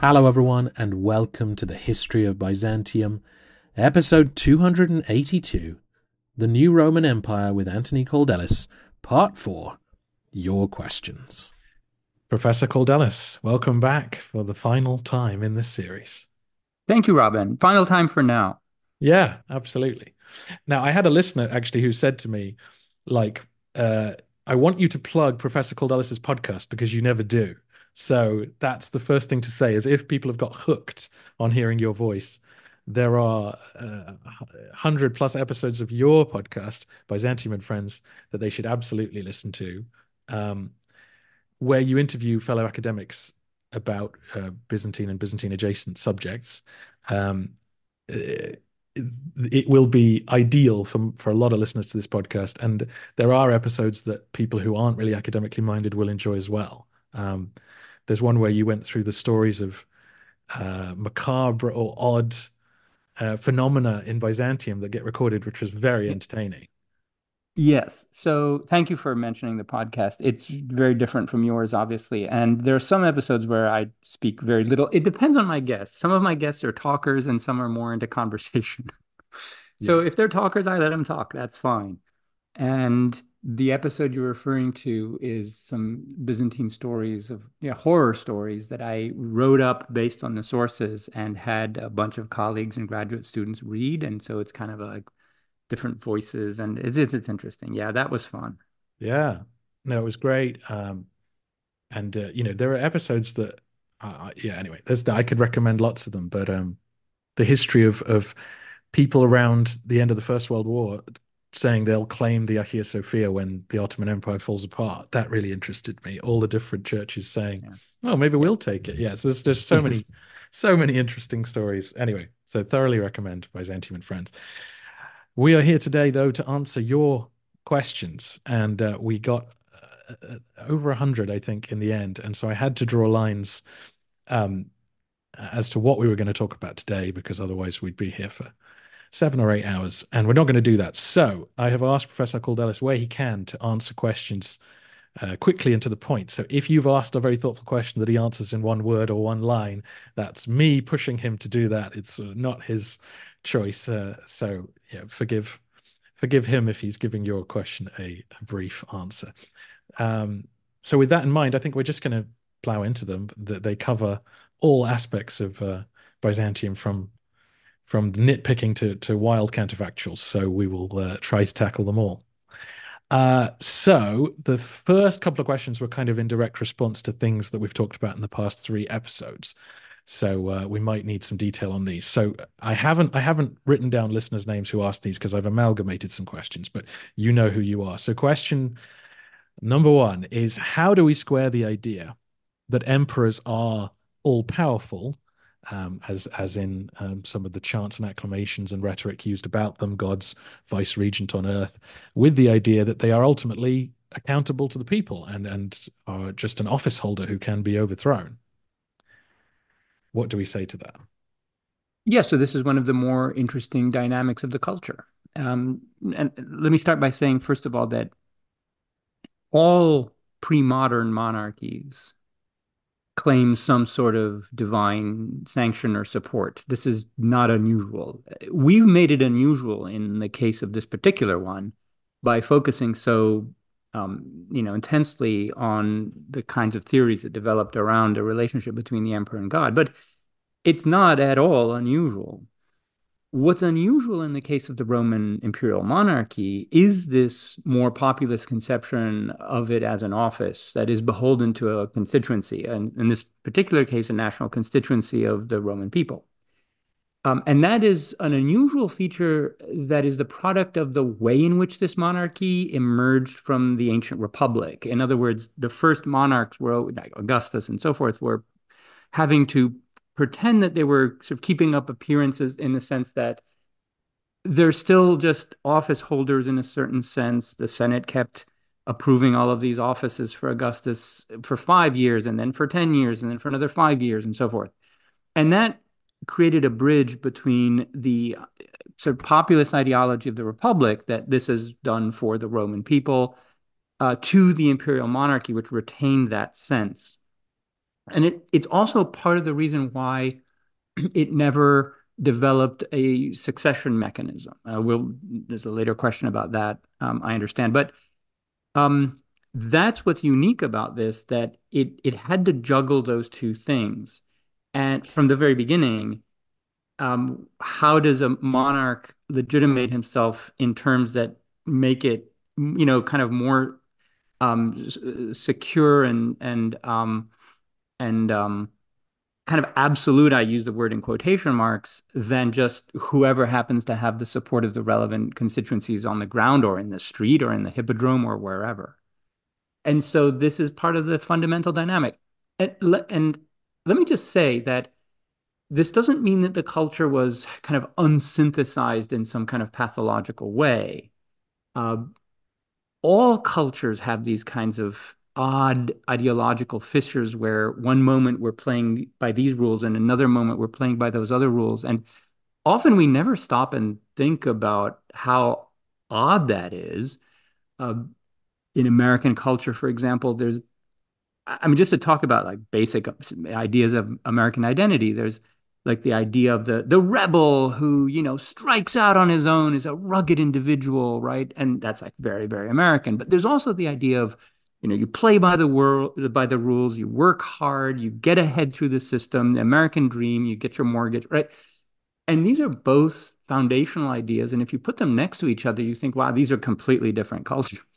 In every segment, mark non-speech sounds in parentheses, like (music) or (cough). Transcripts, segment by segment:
Hello, everyone, and welcome to the History of Byzantium, episode 282 The New Roman Empire with Anthony Kaldellis, part 4 Your Questions. Professor Kaldellis, welcome back for the final time in this series. Thank you, Robin. Final time for now. Yeah, absolutely. Now, I had a listener actually who said to me, like, uh, I want you to plug Professor Kaldellis's podcast because you never do. So that's the first thing to say is if people have got hooked on hearing your voice, there are uh, 100 plus episodes of your podcast, Byzantium and Friends, that they should absolutely listen to, um, where you interview fellow academics about uh, Byzantine and Byzantine adjacent subjects. Um, it, it will be ideal for, for a lot of listeners to this podcast. And there are episodes that people who aren't really academically minded will enjoy as well. Um, there's one where you went through the stories of uh, macabre or odd uh, phenomena in Byzantium that get recorded, which was very entertaining. Yes. So thank you for mentioning the podcast. It's very different from yours, obviously. And there are some episodes where I speak very little. It depends on my guests. Some of my guests are talkers and some are more into (laughs) conversation. so yeah. if they're talkers, I let them talk. That's fine. And the episode you're referring to is some Byzantine stories of yeah, horror stories that I wrote up based on the sources and had a bunch of colleagues and graduate students read. And so it's kind of like different voices and it's, it's, it's interesting. Yeah, that was fun. Yeah, no, it was great. Um, and uh, you know, there are episodes that, uh, yeah. Anyway, there's I could recommend lots of them, but um, the history of of people around the end of the First World War saying they'll claim the Hagia Sophia when the Ottoman Empire falls apart. That really interested me. All the different churches saying, yeah. "Oh, maybe we'll take it." Yes, yeah, so there's just so many, (laughs) so many interesting stories. Anyway, so thoroughly recommend Byzantium and Friends. We are here today, though, to answer your questions, and uh, we got uh, uh over a hundred, I think, in the end. And so I had to draw lines um, as to what we were going to talk about today, because otherwise we'd be here for seven or eight hours, and we're not going to do that. So I have asked Professor Kaldellis where he can to answer questions uh, quickly and to the point. So if you've asked a very thoughtful question that he answers in one word or one line, that's me pushing him to do that. It's uh, not his choice. Uh, so yeah, forgive forgive him if he's giving your question a, a brief answer. Um, so with that in mind, I think we're just going to plow into them. That they cover all aspects of uh, Byzantium from from nitpicking to, to wild counterfactuals. So we will uh, try to tackle them all. Uh, so the first couple of questions were kind of in direct response to things that we've talked about in the past three episodes. So uh, we might need some detail on these. So I haven't I haven't written down listeners' names who asked these because I've amalgamated some questions, but you know who you are. So question number one is how do we square the idea that emperors are all powerful um, as as in um, some of the chants and acclamations and rhetoric used about them, God's vice regent on earth, with the idea that they are ultimately accountable to the people and and are just an office holder who can be overthrown. what do we say to that? Yeah, so this is one of the more interesting dynamics of the culture. Um, and let me start by saying, first of all, that all pre-modern monarchies claim some sort of divine sanction or support. This is not unusual. We've made it unusual in the case of this particular one by focusing so um, you know intensely on the kinds of theories that developed around a relationship between the emperor and God. But it's not at all unusual. What's unusual in the case of the Roman imperial monarchy is this more populist conception of it as an office that is beholden to a constituency, and in this particular case, a national constituency of the Roman people. Um, and that is an unusual feature that is the product of the way in which this monarchy emerged from the ancient republic. In other words, the first monarchs were like Augustus and so forth were having to pretend that they were sort of keeping up appearances in the sense that they're still just office holders in a certain sense. The Senate kept approving all of these offices for Augustus for five years, and then for 10 years, and then for another five years, and so forth. And that created a bridge between the sort of populist ideology of the Republic that this is done for the Roman people uh, to the imperial monarchy, which retained that sense and it it's also part of the reason why (clears throat) it never developed a succession mechanism. Uh, we'll, there's a later question about that. Um, I understand, but um, that's what's unique about this. That it it had to juggle those two things, and from the very beginning, um, how does a monarch legitimate himself in terms that make it, you know, kind of more um, secure and and um, and um, kind of absolute, I use the word in quotation marks, than just whoever happens to have the support of the relevant constituencies on the ground or in the street or in the hippodrome or wherever. And so this is part of the fundamental dynamic. And, and let me just say that this doesn't mean that the culture was kind of unsynthesized in some kind of pathological way. Uh, all cultures have these kinds of odd ideological fissures where one moment we're playing by these rules and another moment we're playing by those other rules. And often we never stop and think about how odd that is. Uh, in American culture, for example, there's, I mean, just to talk about like basic ideas of American identity, there's like the idea of the the rebel who you know strikes out on his own is a rugged individual right and that's like very very american but there's also the idea of you know you play by the world by the rules you work hard you get ahead through the system the american dream you get your mortgage right? And these are both foundational ideas and if you put them next to each other you think wow these are completely different cultures. (laughs)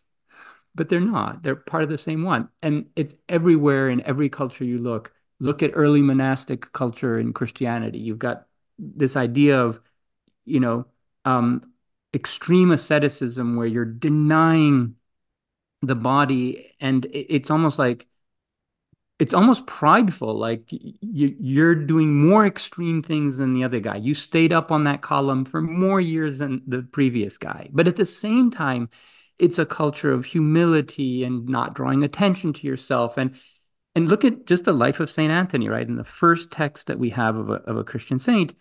But they're not. They're part of the same one and it's everywhere in every culture you look. Look at early monastic culture in christianity. You've got this idea of you know um, extreme asceticism where you're denying the body and it's almost like it's almost prideful like you, you're doing more extreme things than the other guy. You stayed up on that column for more years than the previous guy. But at the same time it's a culture of humility and not drawing attention to yourself. And and look at just the life of saint anthony right? In the first text that we have of a, of a christian saint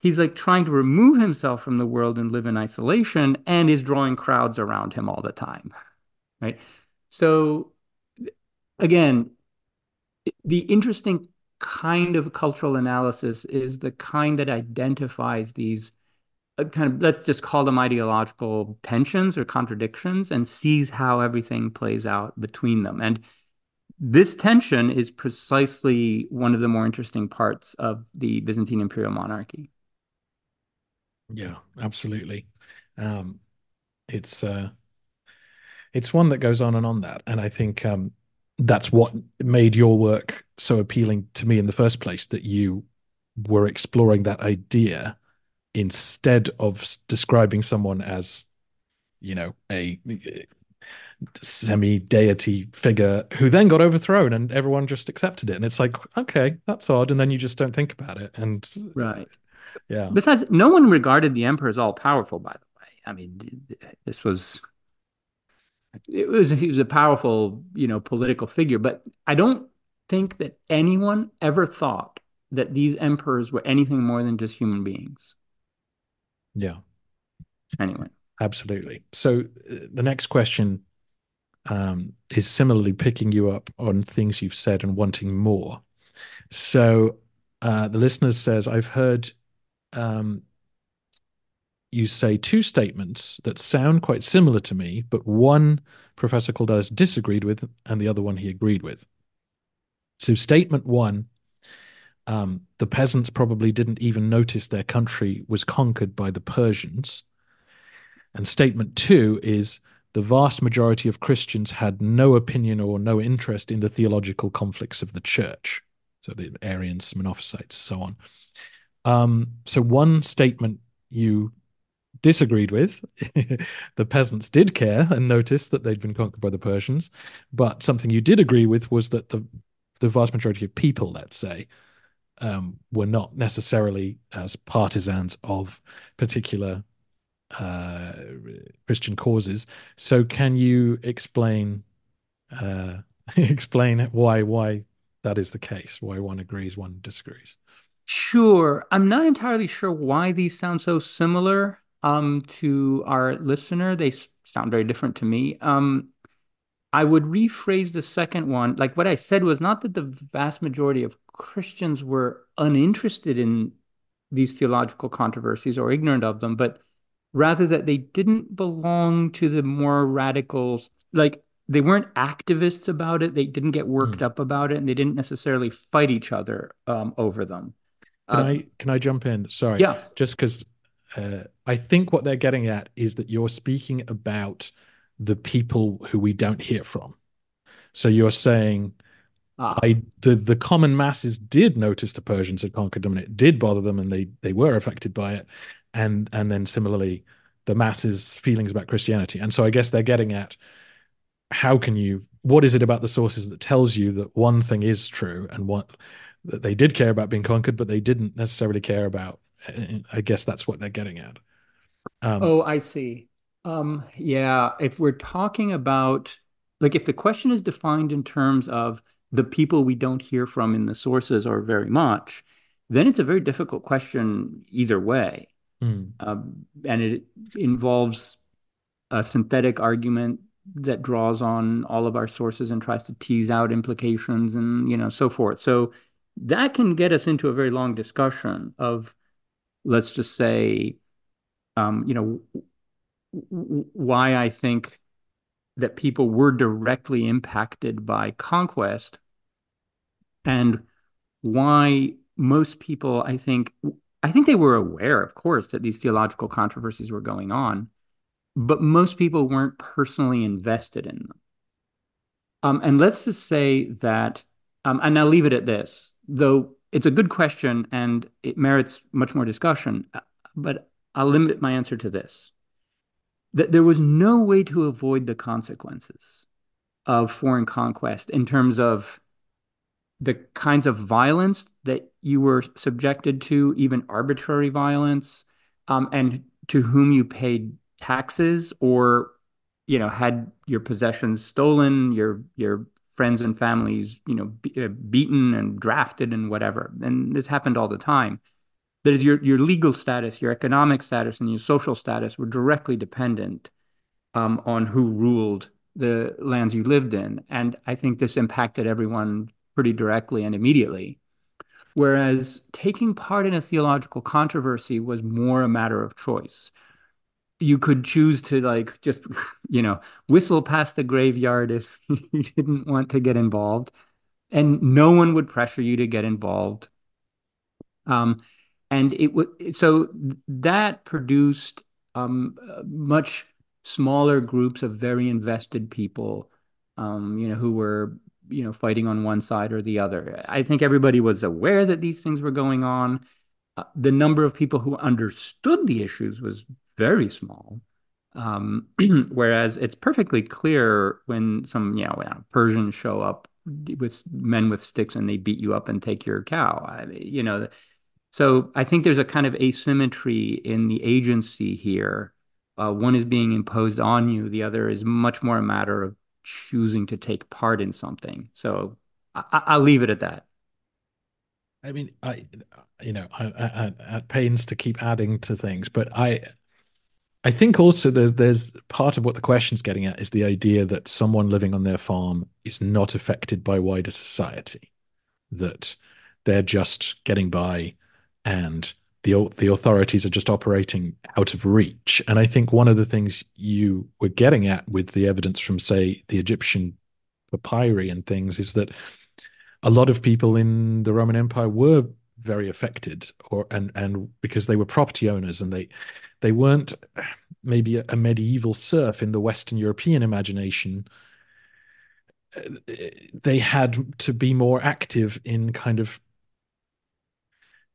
he's like trying to remove himself from the world and live in isolation and is drawing crowds around him all the time (laughs) right? So again, the interesting kind of cultural analysis is the kind that identifies these uh, kind of let's just call them ideological tensions or contradictions and sees how everything plays out between them. And this tension is precisely one of the more interesting parts of the byzantine imperial monarchy. Yeah absolutely. Um, it's uh, it's one that goes on and on that, and I think um, that's what made your work so appealing to me in the first place. That you were exploring that idea instead of describing someone as, you know, a semi deity figure who then got overthrown and everyone just accepted it. And it's like okay that's odd. And then you just don't think about it. And right. yeah. Besides no one regarded the emperor as all powerful by the way. I mean this was it was he was a powerful you know political figure but i don't think that anyone ever thought that these emperors were anything more than just human beings. Yeah. Anyway. Absolutely. So uh, the next question um, is similarly picking you up on things you've said and wanting more. So uh, the listener says, I've heard um, you say two statements that sound quite similar to me, but one Professor Kaldellis disagreed with and the other one he agreed with. So, statement one um, the peasants probably didn't even notice their country was conquered by the Persians. And statement two is the vast majority of Christians had no opinion or no interest in the theological conflicts of the church. So the Arians, Monophysites, so on. Um, so one statement you disagreed with. (laughs) the peasants did care and noticed that they'd been conquered by the Persians, but something you did agree with was that the the vast majority of people, let's say, um, were not necessarily as partisans of particular uh, Christian causes. So, can you explain uh, (laughs) explain why why that is the case? Why one agrees, one disagrees? Sure. I'm not entirely sure why these sound so similar um, to our listener. They sound very different to me. Um, I would rephrase the second one. Like what I said was not that the vast majority of Christians were uninterested in these theological controversies or ignorant of them, but rather that they didn't belong to the more radicals. Like they weren't activists about it. They didn't get worked mm. up about it, and they didn't necessarily fight each other um, over them. Can uh, I can I jump in? Sorry, yeah. Just because uh, I think what they're getting at is that you're speaking about the people who we don't hear from. So you're saying ah. I the the common masses did notice the Persians had conquered them and it did bother them and they they were affected by it, and and then similarly the masses' feelings about Christianity. And so I guess they're getting at how can you what is it about the sources that tells you that one thing is true and what that they did care about being conquered, but they didn't necessarily care about I guess that's what they're getting at. Um, oh, I see. Um, yeah, if we're talking about like if the question is defined in terms of the people we don't hear from in the sources or very much, then it's a very difficult question either way. Mm. Um, and it involves a synthetic argument that draws on all of our sources and tries to tease out implications and you know so forth. So that can get us into a very long discussion of let's just say, um, you know, why I think that people were directly impacted by conquest and why most people, I think, I think they were aware, of course, that these theological controversies were going on, but most people weren't personally invested in them. Um, and let's just say that, um, and I'll leave it at this, though it's a good question and it merits much more discussion, but I'll limit my answer to this. That there was no way to avoid the consequences of foreign conquest in terms of the kinds of violence that you were subjected to, even arbitrary violence, um, and to whom you paid taxes or you know had your possessions stolen, your your friends and families, you know, be, uh, beaten and drafted and whatever. And this happened all the time. That is, your your legal status, your economic status, and your social status were directly dependent um, on who ruled the lands you lived in. And I think this impacted everyone pretty directly and immediately. Whereas taking part in a theological controversy was more a matter of choice you could choose to like just you know whistle past the graveyard if (laughs) you didn't want to get involved. And no one would pressure you to get involved. Um, and it would so that produced um, much smaller groups of very invested people um, you know who were you know fighting on one side or the other. I think everybody was aware that these things were going on. Uh, the number of people who understood the issues was very small. Um, (clears throat) whereas it's perfectly clear when some you know, Persians show up with men with sticks and they beat you up and take your cow. I, you know, so I think there's a kind of asymmetry in the agency here. Uh, one is being imposed on you. The other is much more a matter of choosing to take part in something. So I, will leave it at that. I mean, I, you know, I, I, I, at pains to keep adding to things, but I, I think also there's part of what the question's getting at is the idea that someone living on their farm is not affected by wider society, that they're just getting by, and the the authorities are just operating out of reach. And I think one of the things you were getting at with the evidence from, say, the Egyptian papyri and things is that a lot of people in the Roman Empire were very affected or and and because they were property owners and they they weren't maybe a, a medieval serf in the western european imagination they had to be more active in kind of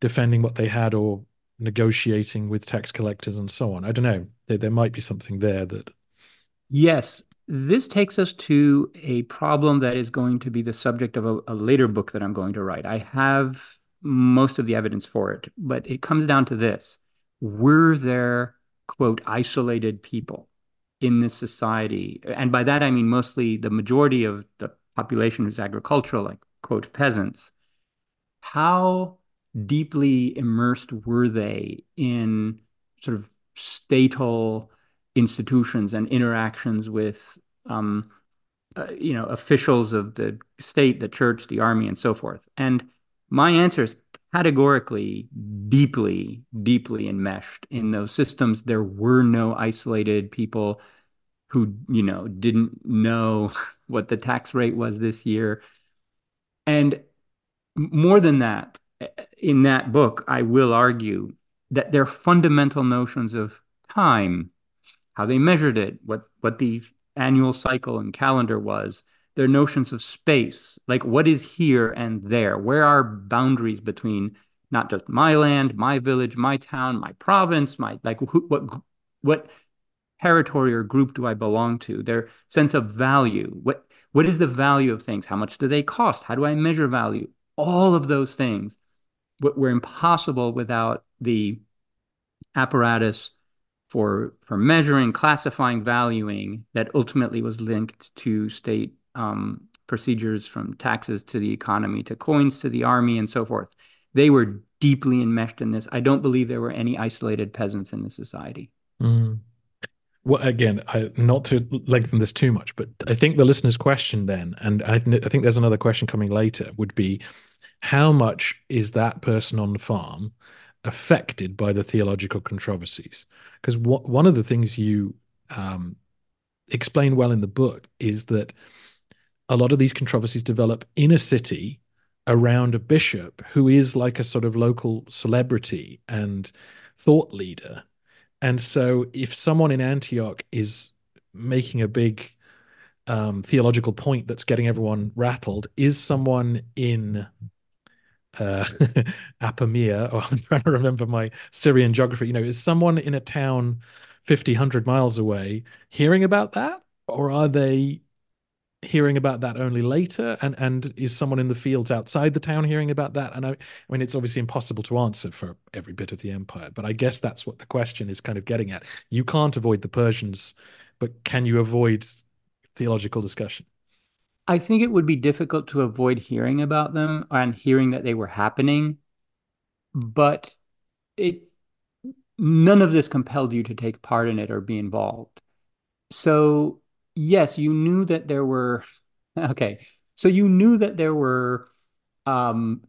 defending what they had or negotiating with tax collectors and so on. I don't know. There, there might be something there that yes. This takes us to a problem that is going to be the subject of a, a, later book that I'm going to write. I have most of the evidence for it, but it comes down to this. Were there, quote, isolated people in this society? And by that, I mean mostly the majority of the population who's agricultural, like, quote, peasants. How deeply immersed were they in sort of statal institutions and interactions with um, uh, you know officials of the state, the church, the army, and so forth. And my answer is categorically, deeply, deeply enmeshed in those systems. There were no isolated people who you know didn't know (laughs) what the tax rate was this year, and more than that, in that book, I will argue that their fundamental notions of time how they measured it, what what the annual cycle and calendar was, their notions of space, like what is here and there, where are boundaries between not just my land, my village, my town, my province, my like who, what what territory or group do I belong to? Their sense of value, what what is the value of things? How much do they cost? How do I measure value? All of those things were impossible without the apparatus for for measuring, classifying, valuing that ultimately was linked to state um, procedures from taxes to the economy to coins to the army and so forth. They were deeply enmeshed in this. I don't believe there were any isolated peasants in the society. Mm. Well, again, I, not to lengthen this too much, but I think the listener's question then, and I, th- I think there's another question coming later, would be how much is that person on the farm affected by the theological controversies. Because w- one of the things you um, explain well in the book is that a lot of these controversies develop in a city around a bishop who is like a sort of local celebrity and thought leader. And so if someone in Antioch is making a big um, theological point that's getting everyone rattled, is someone in uh, (laughs) Apamea, (laughs) or I'm trying to remember my Syrian geography, you know, is someone in a town 50, 100 miles away hearing about that? Or are they hearing about that only later? And and is someone in the fields outside the town hearing about that? And I, I mean, it's obviously impossible to answer for every bit of the empire, but I guess that's what the question is kind of getting at. You can't avoid the Persians, but can you avoid theological discussion? I think it would be difficult to avoid hearing about them and hearing that they were happening, but it none of this compelled you to take part in it or be involved. So, yes, you knew that there were (laughs) okay. So you knew that there were um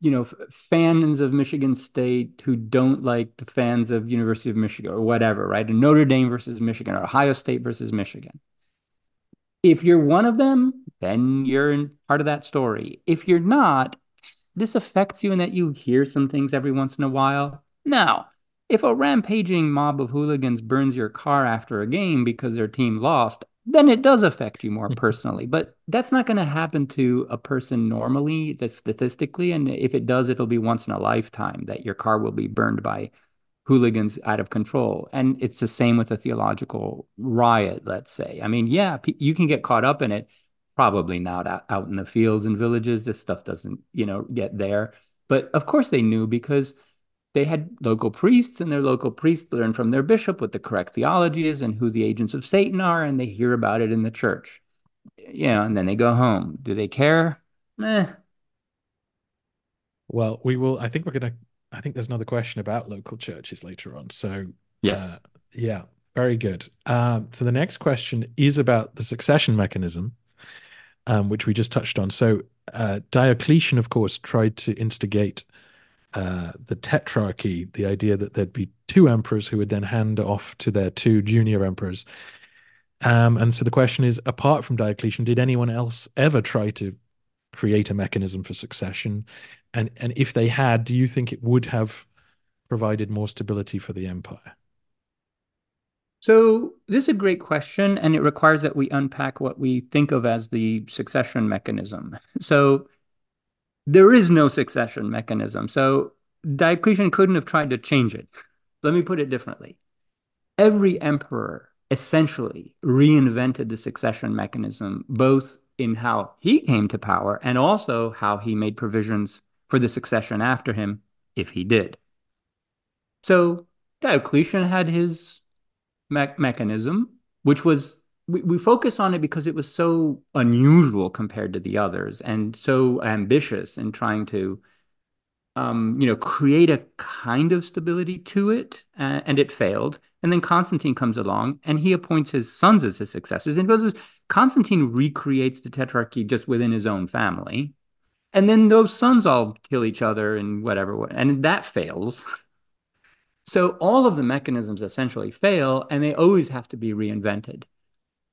you know fans of Michigan State who don't like the fans of University of Michigan or whatever, right? And Notre Dame versus Michigan or Ohio State versus Michigan. If you're one of them, then you're part of that story. If you're not, this affects you in that you hear some things every once in a while. Now, if a rampaging mob of hooligans burns your car after a game because their team lost, then it does affect you more mm-hmm. personally. But that's not going to happen to a person normally, statistically. And if it does, it'll be once in a lifetime that your car will be burned by hooligans out of control. And it's the same with a theological riot, let's say. I mean, yeah, you can get caught up in it. Probably not out in the fields and villages. This stuff doesn't, you know, get there. But of course they knew because they had local priests and their local priests learn from their bishop what the correct theology is and who the agents of Satan are, and they hear about it in the church. You know, and then they go home. Do they care? Eh, Well, we will. I think we're gonna. I think there's another question about local churches later on. So Yes. uh, yeah, very good. Um, so the next question is about the succession mechanism, um, which we just touched on. So uh, Diocletian, of course, tried to instigate uh, the tetrarchy, the idea that there'd be two emperors who would then hand off to their two junior emperors. Um, and so the question is, apart from Diocletian, did anyone else ever try to create a mechanism for succession? And and if they had, do you think it would have provided more stability for the empire? So this is a great question, and it requires that we unpack what we think of as the succession mechanism. So there is no succession mechanism. So Diocletian couldn't have tried to change it. Let me put it differently. Every emperor essentially reinvented the succession mechanism, both in how he came to power and also how he made provisions for the succession after him, if he did. So Diocletian had his me- mechanism, which was we, we focus on it because it was so unusual compared to the others and so ambitious in trying to um, you know, create a kind of stability to it, uh, and it failed. And then Constantine comes along and he appoints his sons as his successors. And Constantine recreates the tetrarchy just within his own family. And then those sons all kill each other and whatever, and that fails. (laughs) So all of the mechanisms essentially fail, and they always have to be reinvented.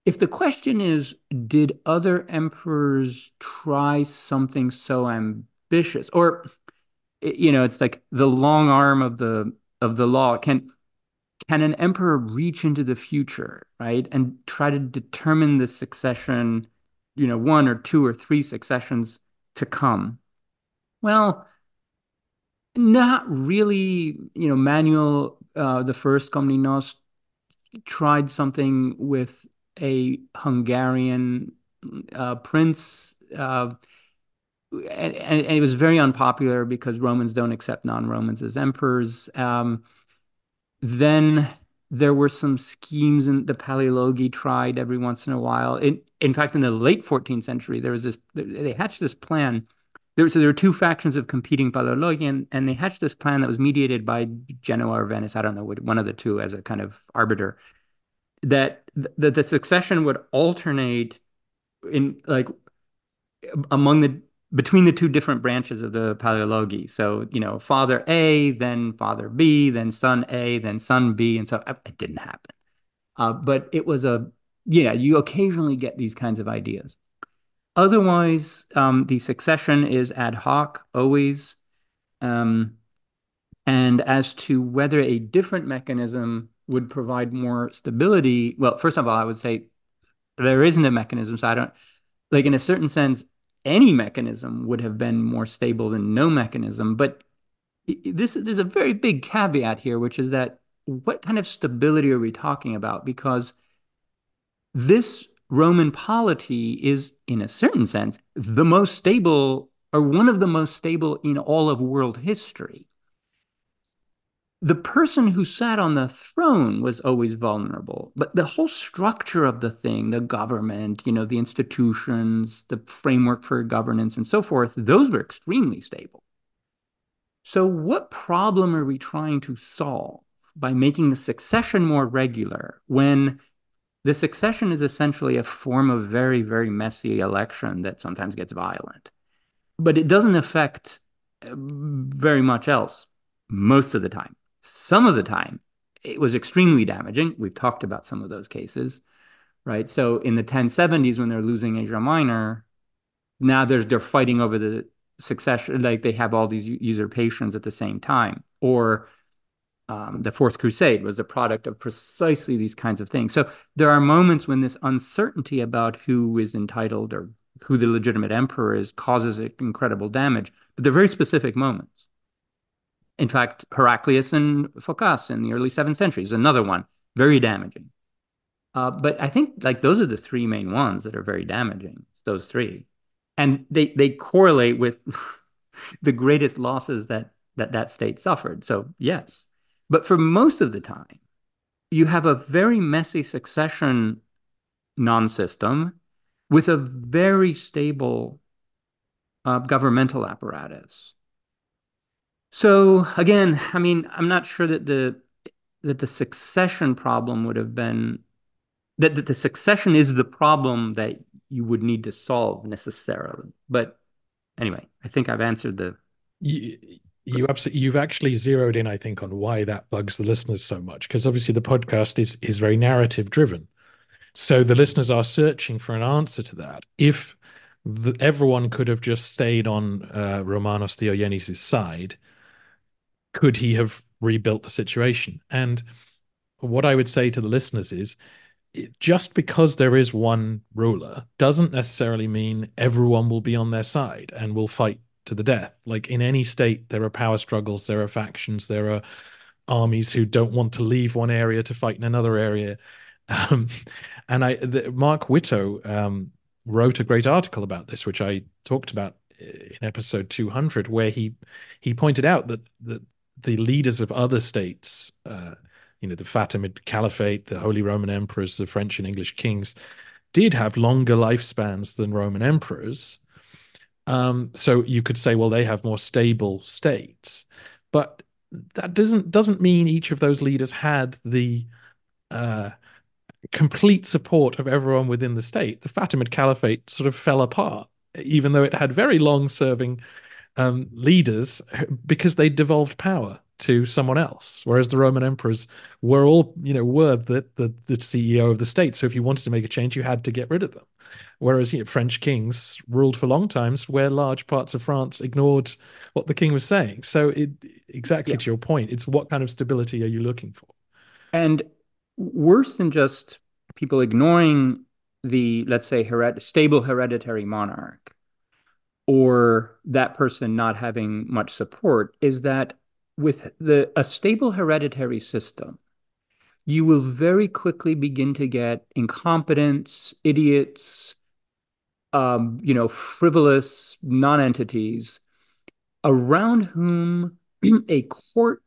If the question is, did other emperors try something so ambitious, or you know, it's like the long arm of the of the law. Can can an emperor reach into the future, right, and try to determine the succession, you know, one or two or three successions to come? Well, not really. You know, Manuel uh, the First Komnenos tried something with a Hungarian uh, prince. Uh, and, and, it was very unpopular because Romans don't accept non-Romans as emperors. Um, then there were some schemes in the Palaeologi tried every once in a while. In, in fact, in the late 14th century, there was this, they hatched this plan. There, so there were two factions of competing Palaeologi, and, and they hatched this plan that was mediated by Genoa or Venice, I don't know, one of the two as a kind of arbiter, that, that the succession would alternate in like among the between the two different branches of the Palaeologi. So, you know, father A, then father B, then son A, then son B. And so it didn't happen. Uh, but it was a, yeah, you occasionally get these kinds of ideas. Otherwise, um, the succession is ad hoc, always. Um, and as to whether a different mechanism would provide more stability, well, first of all, I would say there isn't a mechanism. So I don't, like, in a certain sense, any mechanism would have been more stable than no mechanism. But this is there's a very big caveat here, which is that what kind of stability are we talking about? Because this Roman polity is, in a certain sense, the most stable or one of the most stable in all of world history the person who sat on the throne was always vulnerable but the whole structure of the thing the government you know the institutions the framework for governance and so forth those were extremely stable. So what problem are we trying to solve by making the succession more regular when the succession is essentially a form of very very messy election that sometimes gets violent but it doesn't affect uh, very much else most of the time some of the time, it was extremely damaging. We've talked about some of those cases, right? So in the 1070s, when they're losing Asia Minor, now they're they're fighting over the succession, like they have all these usurpations at the same time. Or um, the Fourth Crusade was the product of precisely these kinds of things. So there are moments when this uncertainty about who is entitled or who the legitimate emperor is causes incredible damage, but they're very specific moments. In fact, Heraclius and Phocas in the early seventh century is another one, very damaging. Uh, but I think like those are the three main ones that are very damaging. Those three, and they they correlate with (laughs) the greatest losses that that that state suffered. So yes, but for most of the time, you have a very messy succession non-system with a very stable uh, governmental apparatus So again, I mean, I'm not sure that the that the succession problem would have been that, that the succession is the problem that you would need to solve necessarily. But anyway, I think I've answered the. You, you absolutely you've actually zeroed in, I think, on why that bugs the listeners so much because obviously the podcast is is very narrative driven, so the listeners are searching for an answer to that. If the, everyone could have just stayed on uh, Romanos Diogenes' side, could he have rebuilt the situation? And what I would say to the listeners is just because there is one ruler doesn't necessarily mean everyone will be on their side and will fight to the death. Like in any state, there are power struggles, there are factions, there are armies who don't want to leave one area to fight in another area. (laughs) Um, and I, the, Mark Whittow um, wrote a great article about this, which I talked about in episode 200, where he he pointed out that that the leaders of other states. Uh, you know, the Fatimid Caliphate, the Holy Roman Emperors, the French and English kings, did have longer lifespans than Roman emperors. Um, so you could say, well, they have more stable states, but that doesn't doesn't mean each of those leaders had the uh, complete support of everyone within the state. The Fatimid Caliphate sort of fell apart, even though it had very long-serving um, leaders because they devolved power to someone else. Whereas the Roman emperors were all, you know, were the, the, the CEO of the state. So if you wanted to make a change, you had to get rid of them. Whereas you know, French kings ruled for long times where large parts of France ignored what the king was saying. So it exactly yeah. to your point, it's what kind of stability are you looking for? And worse than just people ignoring the, let's say, hered- stable hereditary monarch or that person not having much support is that with the a stable hereditary system, you will very quickly begin to get incompetents, idiots, um, you know, frivolous non-entities around whom (clears throat) a court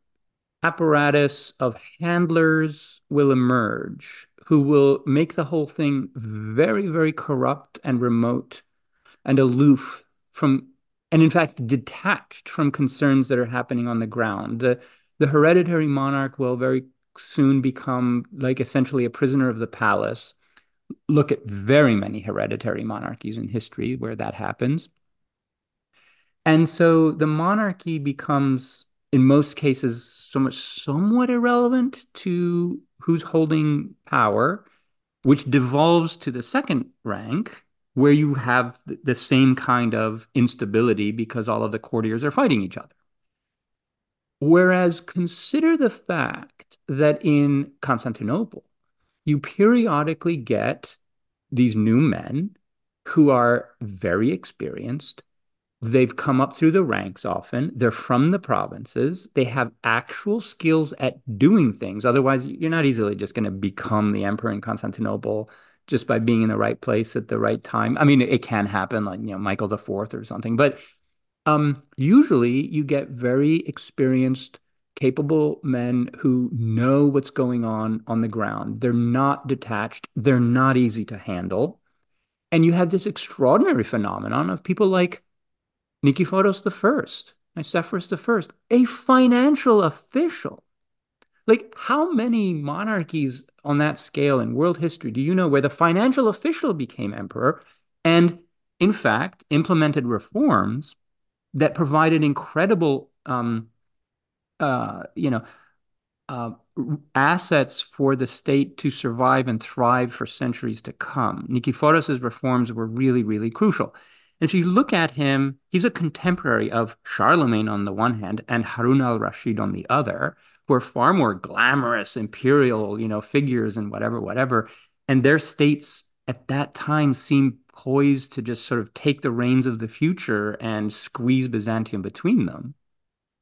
apparatus of handlers will emerge who will make the whole thing very, very corrupt and remote and aloof from and in fact detached from concerns that are happening on the ground. The, the hereditary monarch will very soon become like essentially a prisoner of the palace. Look at very many hereditary monarchies in history where that happens. And so the monarchy becomes, in most cases, so much somewhat irrelevant to who's holding power, which devolves to the second rank, where you have the same kind of instability because all of the courtiers are fighting each other. Whereas consider the fact that in Constantinople, you periodically get these new men who are very experienced. They've come up through the ranks often. They're from the provinces. They have actual skills at doing things. Otherwise, you're not easily just going to become the emperor in Constantinople just by being in the right place at the right time. I mean, it, can happen, like you know, Michael the Fourth or something, but um, usually you get very experienced, capable men who know what's going on on the ground. They're not detached. They're not easy to handle, and you have this extraordinary phenomenon of people like Nikephoros the First, Nicephorus the First, a financial official like, how many monarchies on that scale in world history do you know where the financial official became emperor and, in fact, implemented reforms that provided incredible, um, uh, you know, uh, assets for the state to survive and thrive for centuries to come? Nikephoros' reforms were really, really crucial. And so you look at him, he's a contemporary of Charlemagne on the one hand and Harun al Rashid on the other, were far more glamorous imperial, you know, figures and whatever, whatever. And their states at that time seemed poised to just sort of take the reins of the future and squeeze Byzantium between them.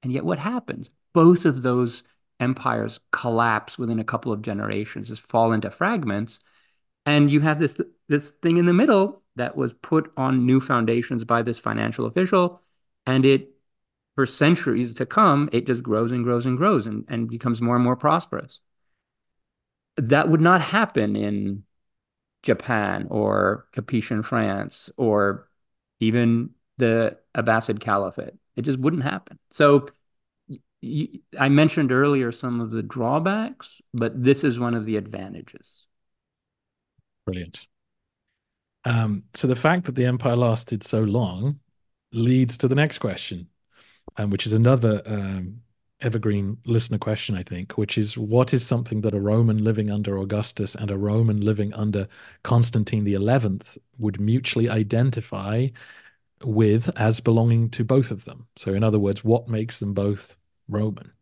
And yet what happens? Both of those empires collapse within a couple of generations, just fall into fragments. And you have this this thing in the middle that was put on new foundations by this financial official, and it for centuries to come, it just grows and grows and grows and, and becomes more and more prosperous. That would not happen in Japan or Capetian France or even the Abbasid Caliphate. It just wouldn't happen. So I mentioned earlier some of the drawbacks, but this is one of the advantages. Brilliant. Um, so the fact that the empire lasted so long leads to the next question, um, which is another um, evergreen listener question, I think, which is what is something that a Roman living under Augustus and a Roman living under Constantine the Eleventh would mutually identify with as belonging to both of them? So, in other words, what makes them both Roman?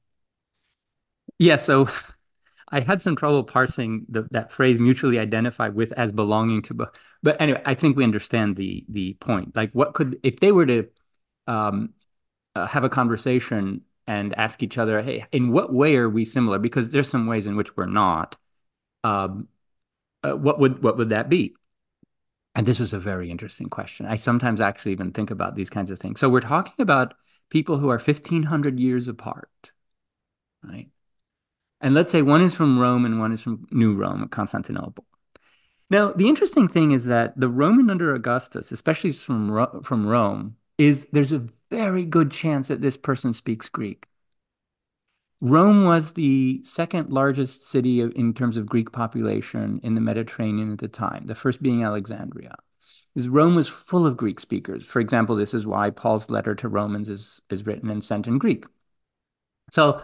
Yeah, so (laughs) I had some trouble parsing the, that phrase mutually identify with as belonging to both. But anyway, I think we understand the the point. Like, what could if they were to um, uh, have a conversation and ask each other, "Hey, in what way are we similar?" Because there's some ways in which we're not. Um, uh, what would what would that be? And this is a very interesting question. I sometimes actually even think about these kinds of things. So we're talking about people who are 1500 years apart, right? And let's say one is from Rome and one is from New Rome, Constantinople. Now, the interesting thing is that the Roman under Augustus, especially from from Rome, is there's a very good chance that this person speaks Greek. Rome was the second largest city in terms of Greek population in the Mediterranean at the time, the first being Alexandria. Because Rome was full of Greek speakers. For example, this is why Paul's letter to Romans is, is written and sent in Greek. So,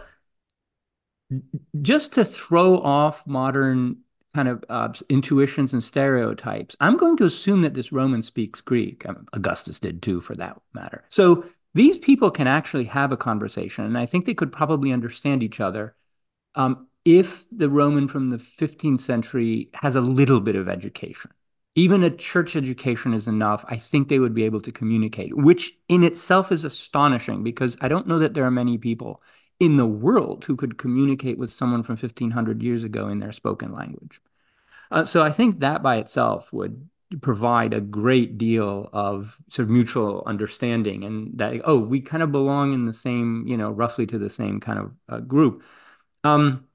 just to throw off modern kind of uh, intuitions and stereotypes, I'm going to assume that this Roman speaks Greek. I Augustus did too, for that matter. So, these people can actually have a conversation, and I think they could probably understand each other um, if the Roman from the 15th century has a little bit of education. Even a church education is enough. I think they would be able to communicate, which in itself is astonishing because I don't know that there are many people in the world who could communicate with someone from 1500 years ago in their spoken language. Uh, so I think that by itself would provide a great deal of sort of mutual understanding and that oh we kind of belong in the same you know roughly to the same kind of uh, group. Um,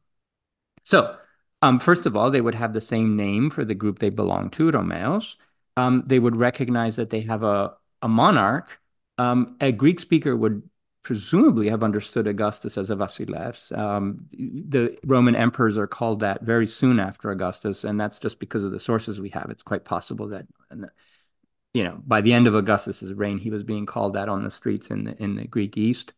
so um, first of all they would have the same name for the group they belong to romeos. Um, they would recognize that they have a, a monarch. Um, a greek speaker would presumably have understood Augustus as a Vasilevs. Um, the Roman emperors are called that very soon after Augustus, and that's just because of the sources we have. It's quite possible that, you know, by the end of Augustus's reign, he was being called that on the streets in the in the Greek East.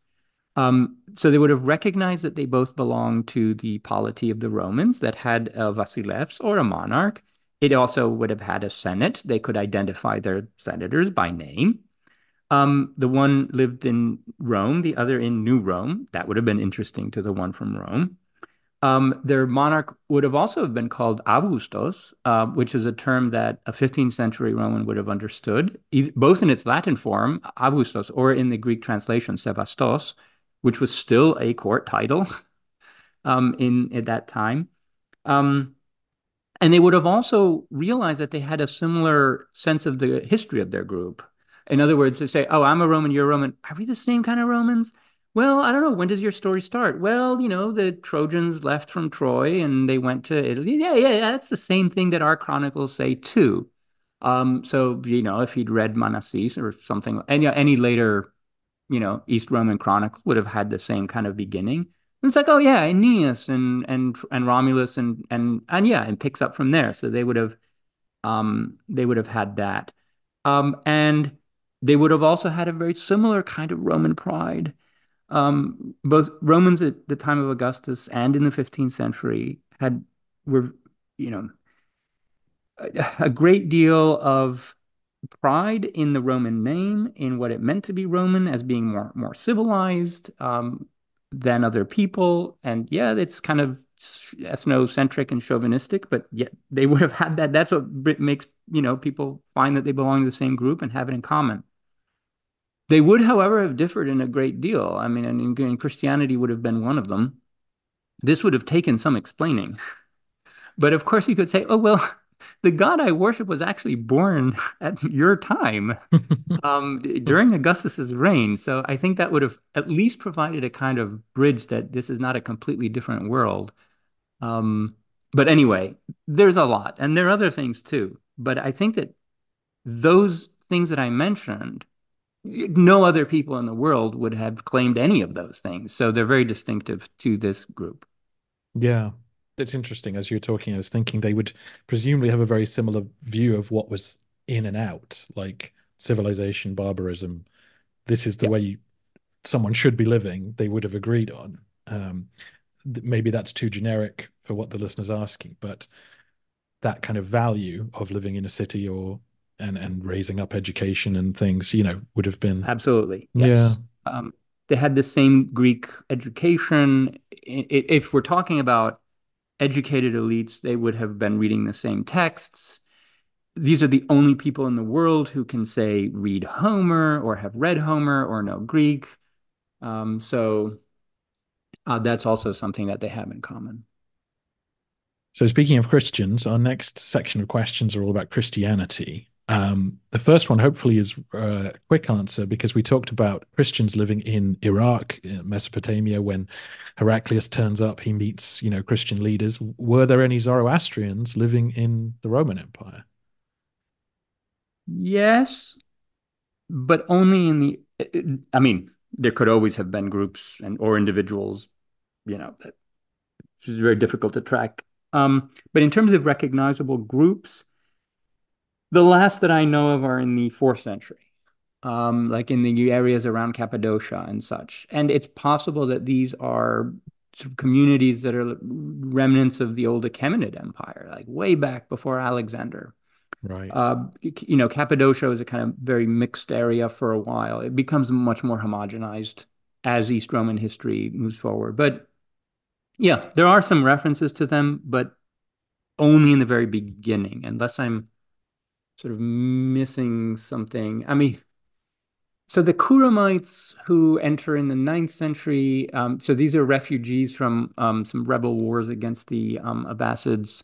Um, so they would have recognized that they both belonged to the polity of the Romans that had a Vasilevs or a monarch. It also would have had a senate. They could identify their senators by name. Um, the one lived in Rome, the other in New Rome. That would have been interesting to the one from Rome. Um, their monarch would have also been called Augustus, uh, which is a term that a 15th century Roman would have understood, either, both in its Latin form, Augustus, or in the Greek translation, Sevastos, which was still a court title (laughs) um, in at that time. Um, and they would have also realized that they had a similar sense of the history of their group. In other words, they say, "Oh, I'm a Roman, you're a Roman. Are we the same kind of Romans?" Well, I don't know. When does your story start? Well, you know, the Trojans left from Troy and they went to Italy. Yeah, yeah, yeah. That's the same thing that our chronicles say too. Um, so you know, if he'd read Manasses or something, any any later, you know, East Roman chronicle would have had the same kind of beginning. And it's like, oh yeah, Aeneas and and and Romulus and and and yeah, and picks up from there. So they would have, um, they would have had that, um, and they would have also had a very similar kind of Roman pride. Um, both Romans at the time of Augustus and in the 15th century had were, you know, a, a great deal of pride in the Roman name, in what it meant to be Roman as being more more civilized um, than other people. And yeah, it's kind of ethnocentric and chauvinistic, but yet they would have had that. That's what makes you know people find that they belong to the same group and have it in common. They would, however, have differed in a great deal. I mean, and, Christianity would have been one of them. This would have taken some explaining. (laughs) But of course, you could say, oh, well, (laughs) the God I worship was actually born (laughs) at your time um, during Augustus's reign. So I think that would have at least provided a kind of bridge that this is not a completely different world. Um, but anyway, there's a lot, and there are other things too. But I think that those things that I mentioned no other people in the world would have claimed any of those things. So they're very distinctive to this group. Yeah. It's interesting. As you're talking, I was thinking they would presumably have a very similar view of what was in and out, like civilization, barbarism. This is the yeah. way you, someone should be living. They would have agreed on. Um, maybe that's too generic for what the listener's asking, but that kind of value of living in a city or and and raising up education and things, you know, would have been absolutely yes. Yeah. Um, they had the same Greek education. If we're talking about educated elites, they would have been reading the same texts. These are the only people in the world who can say read Homer or have read Homer or know Greek. Um, so uh, that's also something that they have in common. So, speaking of Christians, our next section of questions are all about Christianity. Um, the first one, hopefully, is a quick answer because we talked about Christians living in Iraq, Mesopotamia. When Heraclius turns up, he meets, you know, Christian leaders. Were there any Zoroastrians living in the Roman Empire? Yes, but only in the. I mean, there could always have been groups and or individuals, you know, that is very difficult to track. Um, but in terms of recognizable groups, the last that I know of are in the fourth century, um, like in the areas around Cappadocia and such. And it's possible that these are sort of communities that are remnants of the old Achaemenid Empire, like way back before Alexander. Right. Uh, you know, Cappadocia is a kind of very mixed area for a while. It becomes much more homogenized as East Roman history moves forward. But yeah, there are some references to them, but only in the very beginning, unless I'm sort of missing something. I mean, so the Khurramites who enter in the ninth century, um, so these are refugees from um, some rebel wars against the um, Abbasids.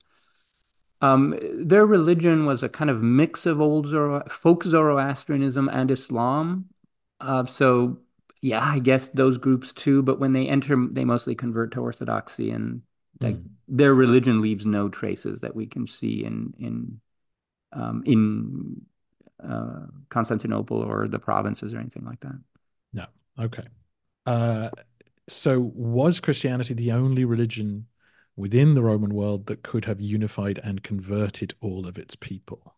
Um, their religion was a kind of mix of old Zoro- folk Zoroastrianism and Islam. Uh, so, yeah, I guess those groups too. But when they enter, they mostly convert to Orthodoxy, and like, mm. their religion leaves no traces that we can see in in um, in uh, Constantinople or the provinces or anything like that. No. Okay. Uh, so was Christianity the only religion within the Roman world that could have unified and converted all of its people?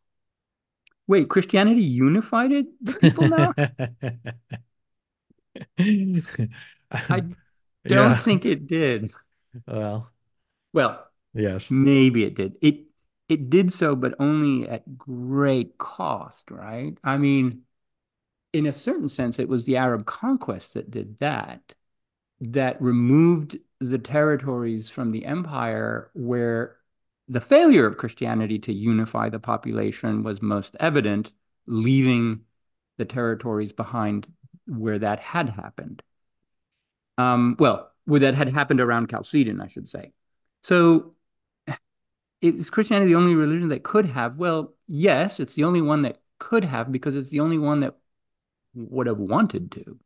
Wait, Christianity unified it, the people now? (laughs) I don't yeah. think it did. Well, well, yes, maybe it did. It it did so, but only at great cost, right? I mean, in a certain sense, it was the Arab conquest that did that, that removed the territories from the empire where the failure of Christianity to unify the population was most evident, leaving the territories behind where that had happened. Um, well, where that had happened around Chalcedon, I should say. So is Christianity the only religion that could have? Well, yes, it's the only one that could have because it's the only one that would have wanted to.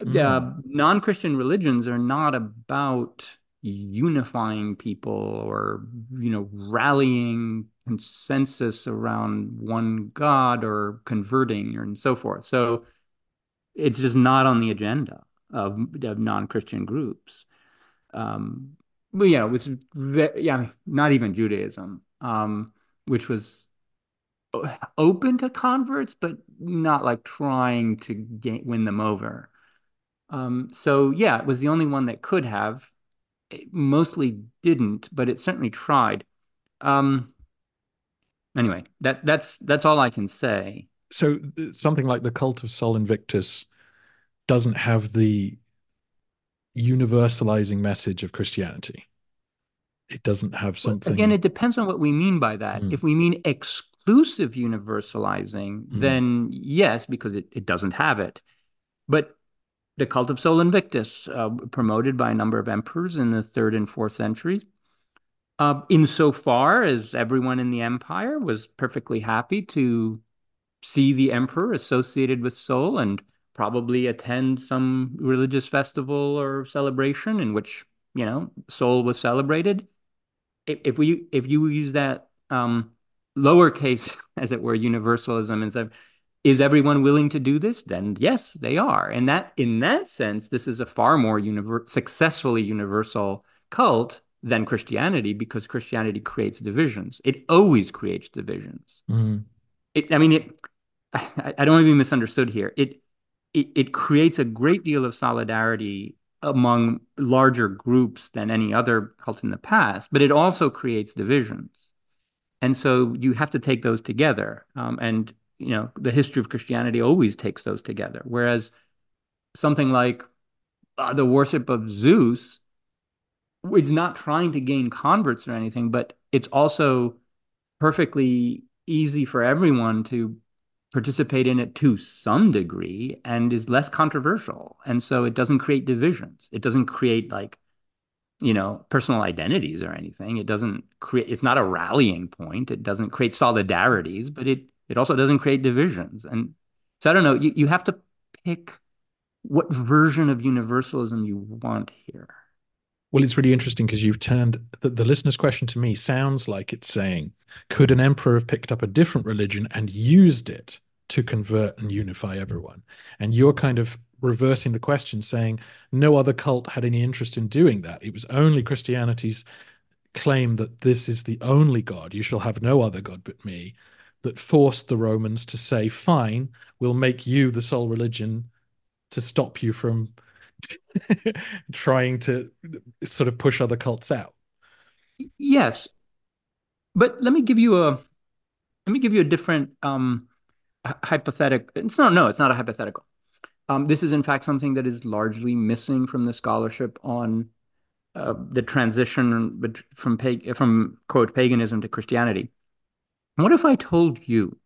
Mm. Uh, non-Christian religions are not about unifying people or you know rallying consensus around one god or converting and so forth so it's just not on the agenda of, of non-christian groups um, well, yeah, which yeah, not even Judaism, um, which was open to converts, but not like trying to gain, win them over. Um, so yeah, it was the only one that could have. It mostly didn't, but it certainly tried. Um, anyway, that that's that's all I can say. So something like the cult of Sol Invictus doesn't have the universalizing message of Christianity. It doesn't have something. Again, it depends on what we mean by that. Mm. If we mean exclusive universalizing, mm. then yes, because it, it doesn't have it. But the cult of Sol Invictus, uh, promoted by a number of emperors in the third and fourth centuries, uh, insofar as everyone in the empire was perfectly happy to see the emperor associated with Sol and probably attend some religious festival or celebration in which you know Sol was celebrated if, if we if you use that um lowercase (laughs) as it were universalism instead is everyone willing to do this? Then yes, they are. And that in that sense, this is a far more univer- successfully universal cult than Christianity because Christianity creates divisions. It always creates divisions. Mm. It, I mean, it. (sighs) I, I don't want to be misunderstood here. It, it it creates a great deal of solidarity among larger groups than any other cult in the past, but it also creates divisions. And so you have to take those together. Um, and you know, the history of Christianity always takes those together. Whereas something like uh, the worship of Zeus it's not trying to gain converts or anything, but it's also perfectly easy for everyone to participate in it to some degree and is less controversial. And so it doesn't create divisions. It doesn't create like, you know, personal identities or anything. It doesn't create it's not a rallying point. It doesn't create solidarities, but it it also doesn't create divisions. And so I don't know, you, you have to pick what version of universalism you want here. Well, it's really interesting because you've turned the, the listener's question to me sounds like it's saying, could an emperor have picked up a different religion and used it to convert and unify everyone? And you're kind of reversing the question, saying no other cult had any interest in doing that. It was only Christianity's claim that this is the only God, you shall have no other God but me, that forced the Romans to say, fine, we'll make you the sole religion to stop you from (laughs) trying to sort of push other cults out. Yes, but let me give you a let me give you a different um, hypothetical. It's not no, it's not a hypothetical. Um, this is in fact something that is largely missing from the scholarship on uh, the transition from pag- from quote paganism to Christianity. What if I told you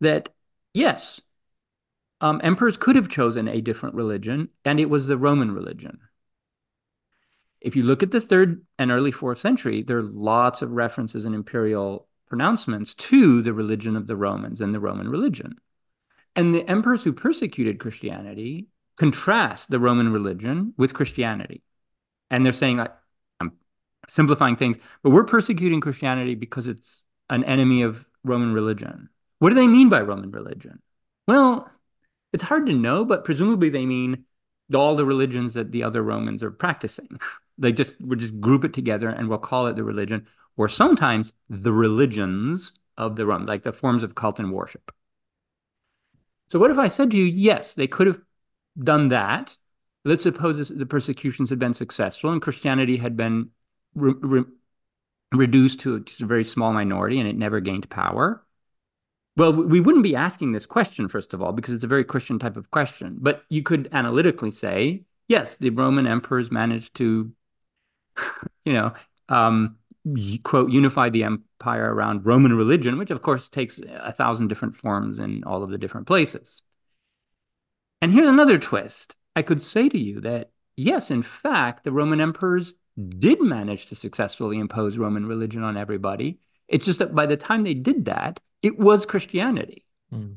that yes, um, emperors could have chosen a different religion, and it was the Roman religion. If you look at the third and early fourth century, there are lots of references and imperial pronouncements to the religion of the Romans and the Roman religion. And the emperors who persecuted Christianity contrast the Roman religion with Christianity. And they're saying, I'm simplifying things, but we're persecuting Christianity because it's an enemy of Roman religion. What do they mean by Roman religion? Well, it's hard to know, but presumably they mean all the religions that the other Romans are practicing. (laughs) they just would just group it together and we'll call it the religion, or sometimes the religions of the Romans, like the forms of cult and worship. So, what if I said to you, yes, they could have done that? Let's suppose the persecutions had been successful and Christianity had been re- re- reduced to just a very small minority and it never gained power. Well, we wouldn't be asking this question, first of all, because it's a very Christian type of question. But you could analytically say, yes, the Roman emperors managed to, (sighs) you know, um, quote, unify the empire around Roman religion, which of course takes a thousand different forms in all of the different places. And here's another twist. I could say to you that, yes, in fact, the Roman emperors did manage to successfully impose Roman religion on everybody. It's just that by the time they did that, it was Christianity. Mm.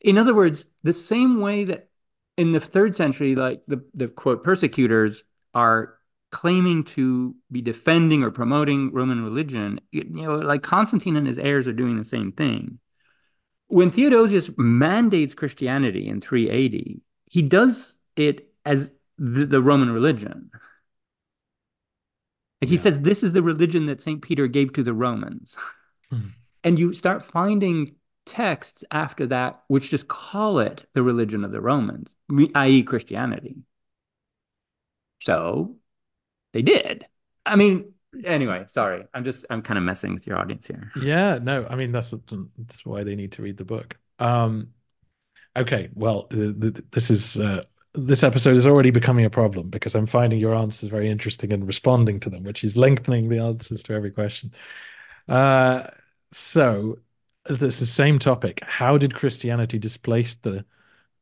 In other words, the same way that in the third century, like the, the quote persecutors are claiming to be defending or promoting Roman religion, you know, like Constantine and his heirs are doing the same thing. When Theodosius mandates Christianity in 380, he does it as the, the Roman religion. Like he yeah. says, this is the religion that St. Peter gave to the Romans. Hmm. And you start finding texts after that which just call it the religion of the Romans, i.e., Christianity. So they did. I mean, anyway, sorry. I'm just I'm kind of messing with your audience here. Yeah, no, I mean that's that's why they need to read the book. Um, okay, well, this is uh, this episode is already becoming a problem because I'm finding your answers very interesting and responding to them, which is lengthening the answers to every question. Uh, so this is the same topic. How did Christianity displace the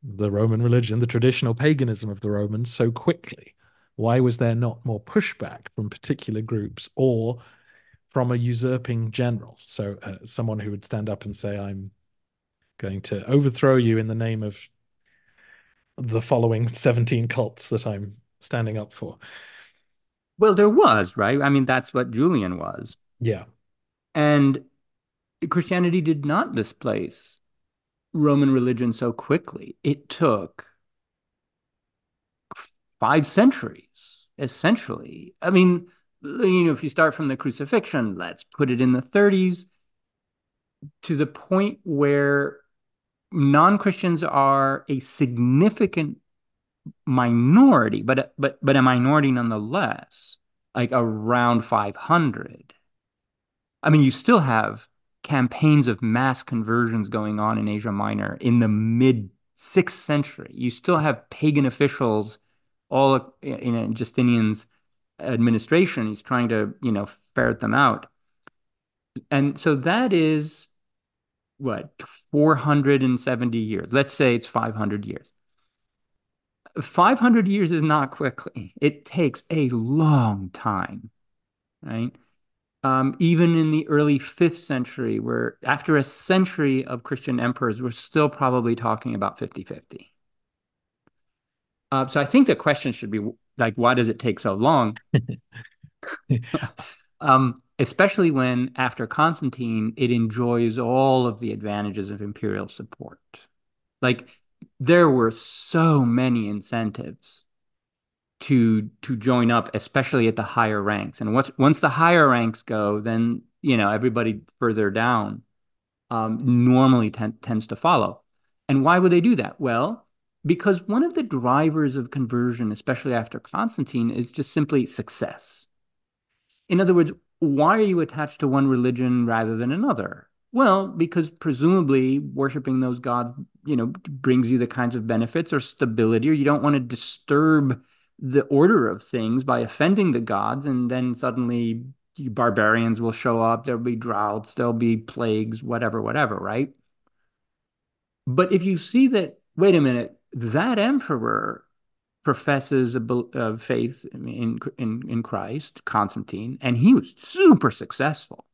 the Roman religion, the traditional paganism of the Romans, so quickly? Why was there not more pushback from particular groups or from a usurping general? So, uh, someone who would stand up and say, I'm going to overthrow you in the name of the following 17 cults that I'm standing up for. Well, there was, right? I mean, that's what Julian was. Yeah. And Christianity did not displace Roman religion so quickly. It took five centuries, essentially. I mean, you know, if you start from the crucifixion, let's put it in the 30s, to the point where non-Christians are a significant minority, but but but a minority nonetheless, like around 500. I mean, you still have campaigns of mass conversions going on in Asia Minor in the mid sixth century. You still have pagan officials, all in Justinian's administration. He's trying to, you know, ferret them out. And so that is what 470 years. Let's say it's 500 years. 500 years is not quickly. It takes a long time, right? Um, even in the early fifth century, where after a century of Christian emperors, we're still probably talking about 50 50. Uh, so I think the question should be like, why does it take so long? (laughs) um, especially when after Constantine, it enjoys all of the advantages of imperial support. Like there were so many incentives to to join up, especially at the higher ranks. And once once the higher ranks go, then you know everybody further down um, normally tends to follow. And why would they do that? Well, because one of the drivers of conversion, especially after Constantine, is just simply success. In other words, why are you attached to one religion rather than another? Well, because presumably worshiping those gods, you know, brings you the kinds of benefits or stability, or you don't want to disturb the order of things by offending the gods, and then suddenly barbarians will show up, there'll be droughts, there'll be plagues, whatever, whatever, right? But if you see that, wait a minute, that emperor professes a, a uh, faith in, in in Christ, Constantine, and he was super successful.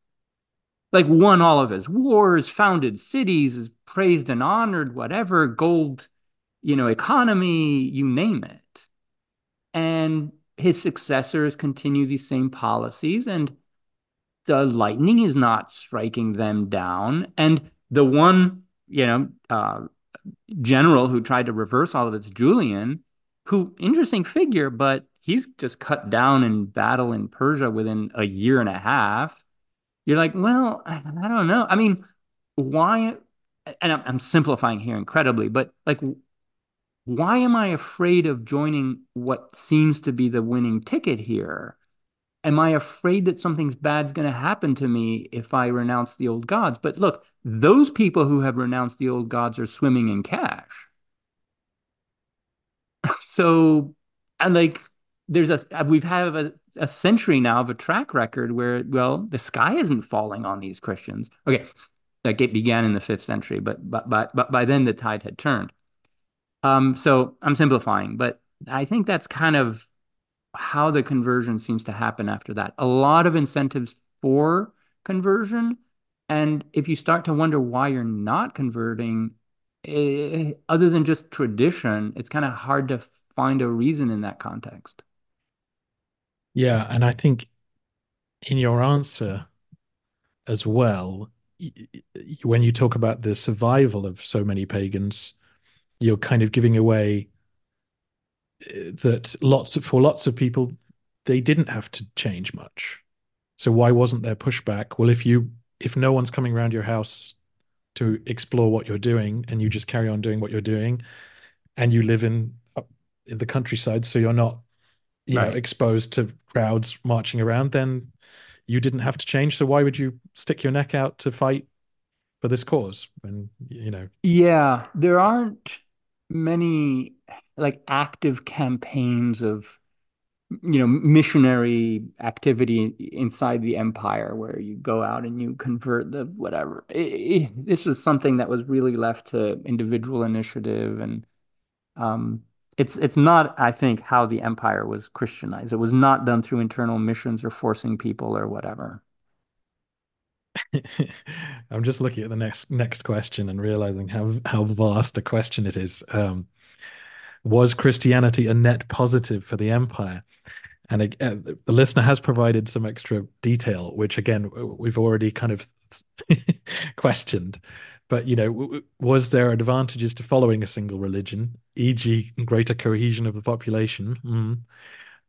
Like won all of his wars, founded cities, is praised and honored, whatever, gold, you know, economy, you name it. And his successors continue these same policies, and the lightning is not striking them down. And the one, you know, uh, general who tried to reverse all of it's Julian, who interesting figure, but he's just cut down in battle in Persia within a year and a half. You're like, well, I don't know. I mean, why? And I'm, I'm simplifying here incredibly, but like, why am I afraid of joining what seems to be the winning ticket here? am I afraid that something's bad's going to happen to me if I renounce the old gods? But look, those people who have renounced the old gods are swimming in cash. (laughs) So, and like, there's a we've had a, a century now of a track record where, well, the sky isn't falling on these Christians. Okay, like it began in the fifth century, but but but, but by then the tide had turned. Um, so I'm simplifying, but I think that's kind of how the conversion seems to happen after that. A lot of incentives for conversion. And if you start to wonder why you're not converting, eh, other than just tradition, it's kind of hard to find a reason in that context. Yeah. And I think in your answer as well, when you talk about the survival of so many pagans, you're kind of giving away uh, that lots of for lots of people they didn't have to change much. So why wasn't there pushback? Well, if you if no one's coming around your house to explore what you're doing and you just carry on doing what you're doing and you live in in the countryside so you're not you right. know exposed to crowds marching around then you didn't have to change so why would you stick your neck out to fight for this cause when you know yeah there aren't many like active campaigns of you know missionary activity inside the empire where you go out and you convert the whatever. It, it, this was something that was really left to individual initiative and um, it's it's not i think how the empire was christianized. It was not done through internal missions or forcing people or whatever (laughs) i'm just looking at the next next question and realizing how how vast a question it is um, was Christianity a net positive for the empire? And uh, the listener has provided some extra detail, which again we've already kind of (laughs) questioned. but you know, was there advantages to following a single religion, e.g., greater cohesion of the population, mm,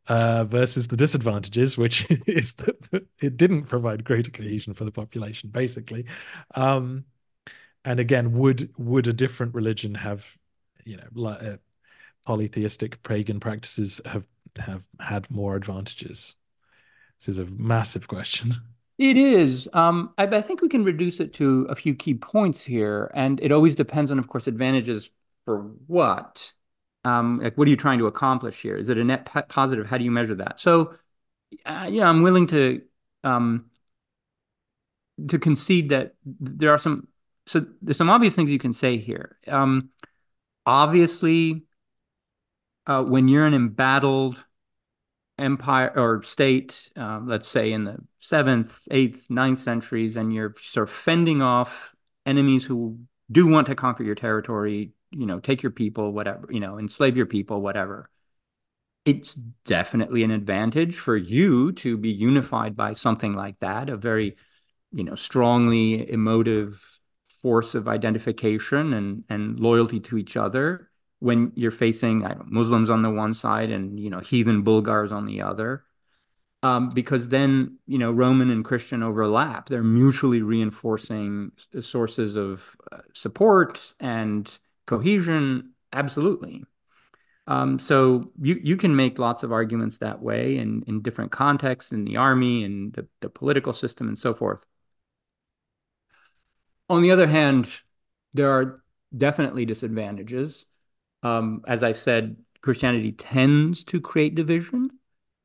uh, versus the disadvantages, which (laughs) is that it didn't provide greater cohesion for the population, basically. Um, and again, would would a different religion have, you know, uh, polytheistic pagan practices have have had more advantages? This is a massive question. It is. Um, I, I, think we can reduce it to a few key points here, and it always depends on, of course, advantages for what. Um, like, what are you trying to accomplish here? Is it a net positive? How do you measure that? So, uh, yeah, I'm willing to um, to concede that there are some. So there's some obvious things you can say here. Um, obviously, uh, when you're an embattled empire or state, uh, let's say in the seventh, eighth, ninth centuries, and you're sort of fending off enemies who do want to conquer your territory, you know, take your people, whatever, you know, enslave your people, whatever. It's definitely an advantage for you to be unified by something like that, a very, you know, strongly emotive force of identification and and loyalty to each other when you're facing know, Muslims on the one side and you know heathen Bulgars on the other, um, because then you know Roman and Christian overlap. They're mutually reinforcing sources of uh, support and cohesion. Absolutely. Um, so you you can make lots of arguments that way in in different contexts in the army and the, the political system and so forth. On the other hand, there are definitely disadvantages um, as I said, Christianity tends to create division.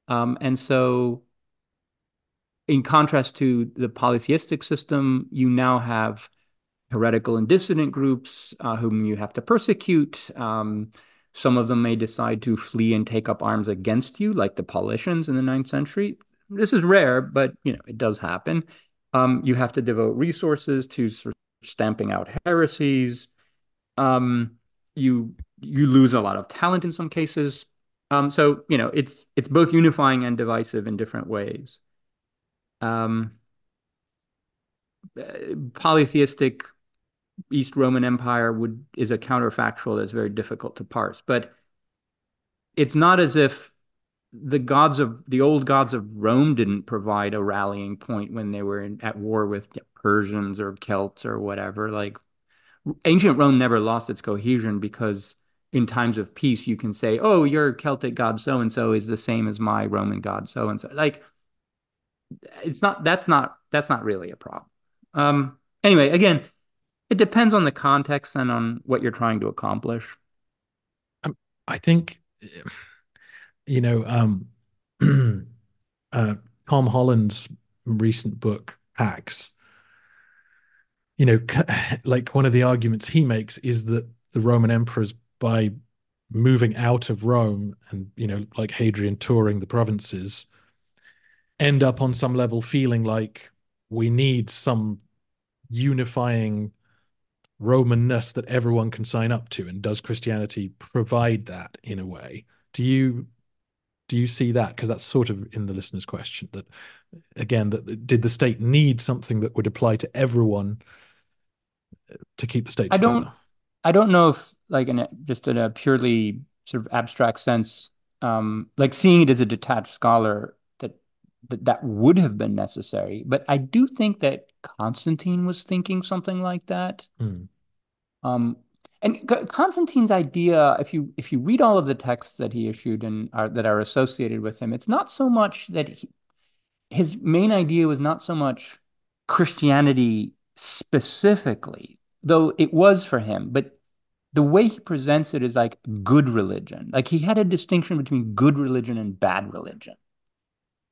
Um, and so, in contrast to the polytheistic system, you now have heretical and dissident groups uh, whom you have to persecute. Um, some of them may decide to flee and take up arms against you, like the Paulicians in the ninth century. This is rare, but you know it does happen. Um, you have to devote resources to sort of stamping out heresies. Um, you you lose a lot of talent in some cases. Um, so you know it's it's both unifying and divisive in different ways. Um, uh, polytheistic East Roman Empire would is a counterfactual that's very difficult to parse, but it's not as if the gods of the old gods of Rome didn't provide a rallying point when they were in, at war with Persians or Celts or whatever. Like ancient Rome never lost its cohesion because in times of peace you can say, "Oh, your Celtic god so and so is the same as my Roman god so and so." Like it's not that's not that's not really a problem. Um anyway, again, it depends on the context and on what you're trying to accomplish. Um, I think you know um (clears throat) uh Tom Holland's recent book Pax, you know, (laughs) like one of the arguments he makes is that the Roman emperors, by moving out of Rome and, you know, like Hadrian touring the provinces, end up on some level feeling like we need some unifying Romanness that everyone can sign up to. And does Christianity provide that in a way? Do you do you see that? Because that's sort of in the listener's question. That again, that did the state need something that would apply to everyone to keep the state I together? don't I don't know if like in a, just in a purely sort of abstract sense, um, like seeing it as a detached scholar that, that that would have been necessary. But I do think that Constantine was thinking something like that. Hmm. Um, and Constantine's idea, if you if you read all of the texts that he issued and are, that are associated with him, it's not so much that he, his main idea was not so much Christianity specifically, though it was for him, but the way he presents it is like good religion. Like he had a distinction between good religion and bad religion.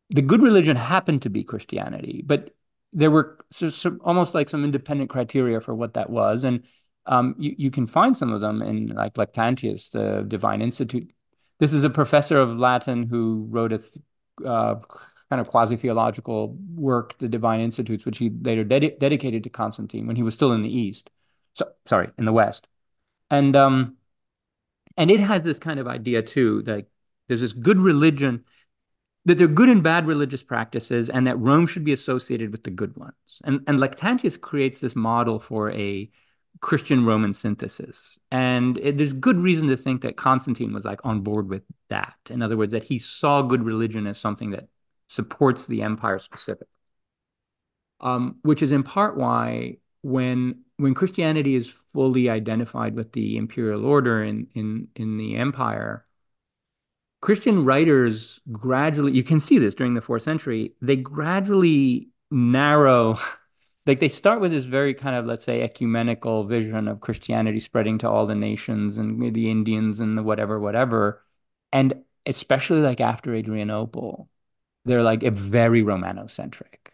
The good religion happened to be Christianity, but there were so, so almost like some independent criteria for what that was. And um, you, you can find some of them in like Lactantius, the Divine Institute. This is a professor of Latin who wrote a uh, kind of quasi theological work, the Divine Institutes, which he later ded- dedicated to Constantine when he was still in the East. So sorry, in the West, and um, and it has this kind of idea too that there's this good religion that there are good and bad religious practices, and that Rome should be associated with the good ones. And and Lactantius creates this model for a Christian Roman synthesis. And it, there's good reason to think that Constantine was like on board with that. In other words, that he saw good religion as something that supports the empire specific. Um, which is in part why when when Christianity is fully identified with the imperial order in in in the empire, Christian writers gradually you can see this during the fourth century, they gradually narrow (laughs) like they start with this very kind of let's say ecumenical vision of christianity spreading to all the nations and the indians and the whatever whatever. And especially like after adrianople they're like very romanocentric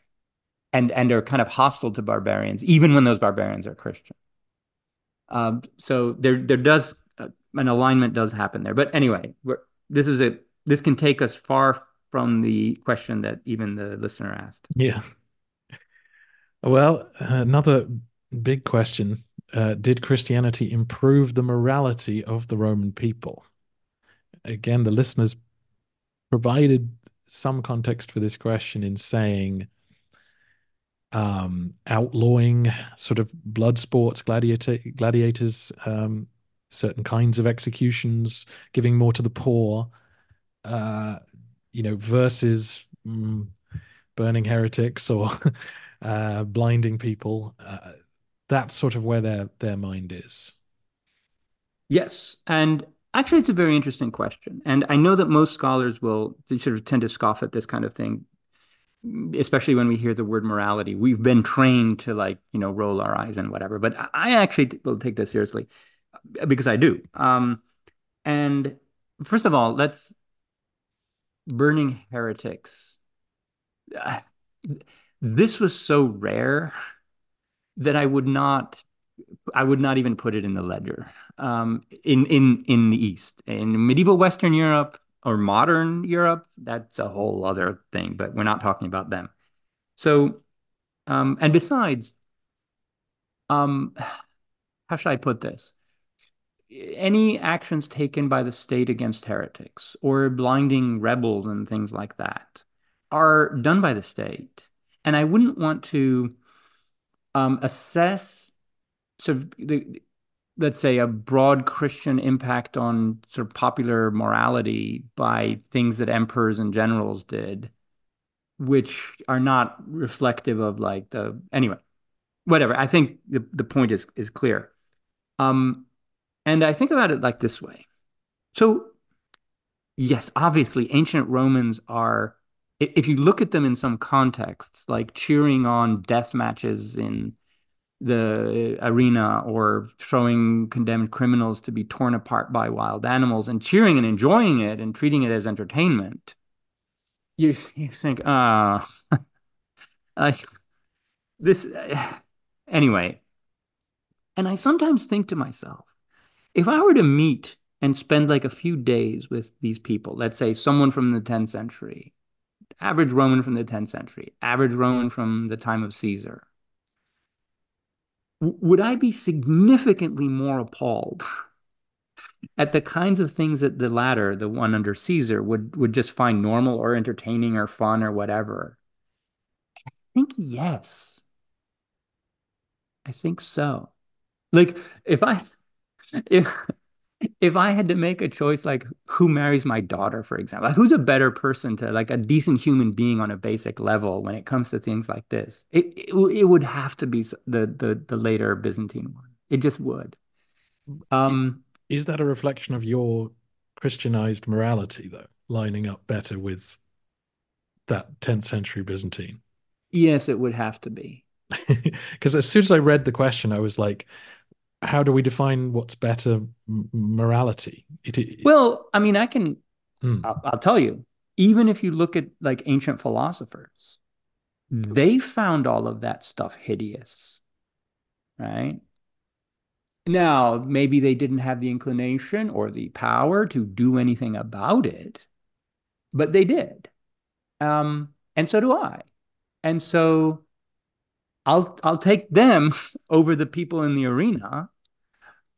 and and are kind of hostile to barbarians even when those barbarians are christian. Um, so there there does uh, an alignment does happen there. But anyway this is it this can take us far from the question that even the listener asked. Yeah. Well, another big question. Uh, Did Christianity improve the morality of the Roman people? Again, the listeners provided some context for this question in saying um, outlawing sort of blood sports, gladiator, gladiators, um, certain kinds of executions, giving more to the poor, uh, you know, versus mm, burning heretics or (laughs) uh, blinding people. Uh, that's sort of where their their mind is. Yes, and actually, it's a very interesting question, and I know that most scholars will sort of tend to scoff at this kind of thing, especially when we hear the word morality. We've been trained to like you know roll our eyes and whatever, but I actually will take this seriously because I do. Um, and first of all, let's burning heretics. (sighs) This was so rare that I would not I would not even put it in the ledger. Um, in in in the East, in medieval Western Europe or modern Europe, that's a whole other thing. But we're not talking about them. So, um, and besides, um, (sighs) how should I put this? Any actions taken by the state against heretics or blinding rebels and things like that are done by the state and I wouldn't want to um, assess sort of the, let's say a broad Christian impact on sort of popular morality by things that emperors and generals did, which are not reflective of like the anyway, whatever. I think the, the point is is clear. Um, and I think about it like this way. So yes, obviously ancient Romans are if you look at them in some contexts, like cheering on death matches in the arena or throwing condemned criminals to be torn apart by wild animals and cheering and enjoying it and treating it as entertainment, you, you think, ah, oh, (laughs) like this. (sighs) Anyway, and I sometimes think to myself, if I were to meet and spend like a few days with these people, let's say someone from the 10th century, average Roman from the 10th century, average Roman from the time of Caesar, would I be significantly more appalled (laughs) at the kinds of things that the latter, the one under Caesar, would would just find normal or entertaining or fun or whatever? I think yes. I think so. Like if I if if I had to make a choice, like who marries my daughter, for example, who's a better person to like a decent human being on a basic level when it comes to things like this? It it, it would have to be the the the later Byzantine one. It just would. Um, is that a reflection of your Christianized morality, though, lining up better with that 10th century Byzantine? Yes, it would have to be. (laughs) Because as soon as I read the question, I was like, how do we define what's better morality? It, it, well, I mean, I can, hmm. I'll, I'll, tell you, even if you look at like ancient philosophers, they found all of that stuff hideous, right? Now, maybe they didn't have the inclination or the power to do anything about it, but they did. Um, and so do I. And so I'll I'll take them (laughs) over the people in the arena.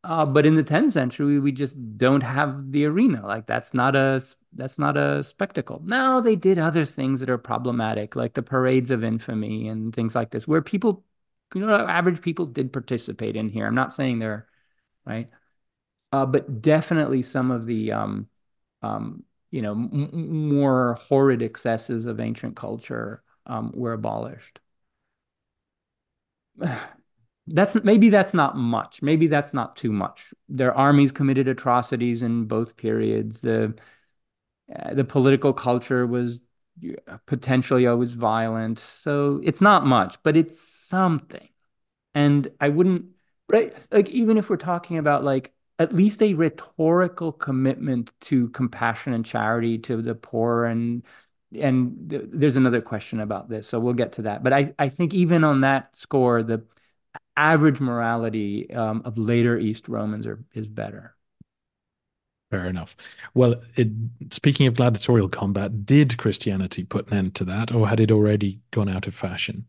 Uh, but in the 10th century, we just don't have the arena. Like that's not a that's not a spectacle. Now they did other things that are problematic, like the parades of infamy and things like this, where people you know, average people did participate in here. I'm not saying they're right, uh, but definitely some of the um, um, you know m- more horrid excesses of ancient culture um, were abolished. (sighs) That's maybe that's not much. Maybe that's not too much. Their armies committed atrocities in both periods. The uh, the political culture was potentially always violent. So it's not much, but it's something. And I wouldn't, right? Like, even if we're talking about like at least a rhetorical commitment to compassion and charity to the poor and and th- there's another question about this so we'll get to that but i i think even on that score the average morality um, of later east romans are is better Fair enough. Well, it, speaking of gladiatorial combat, did Christianity put an end to that, or had it already gone out of fashion?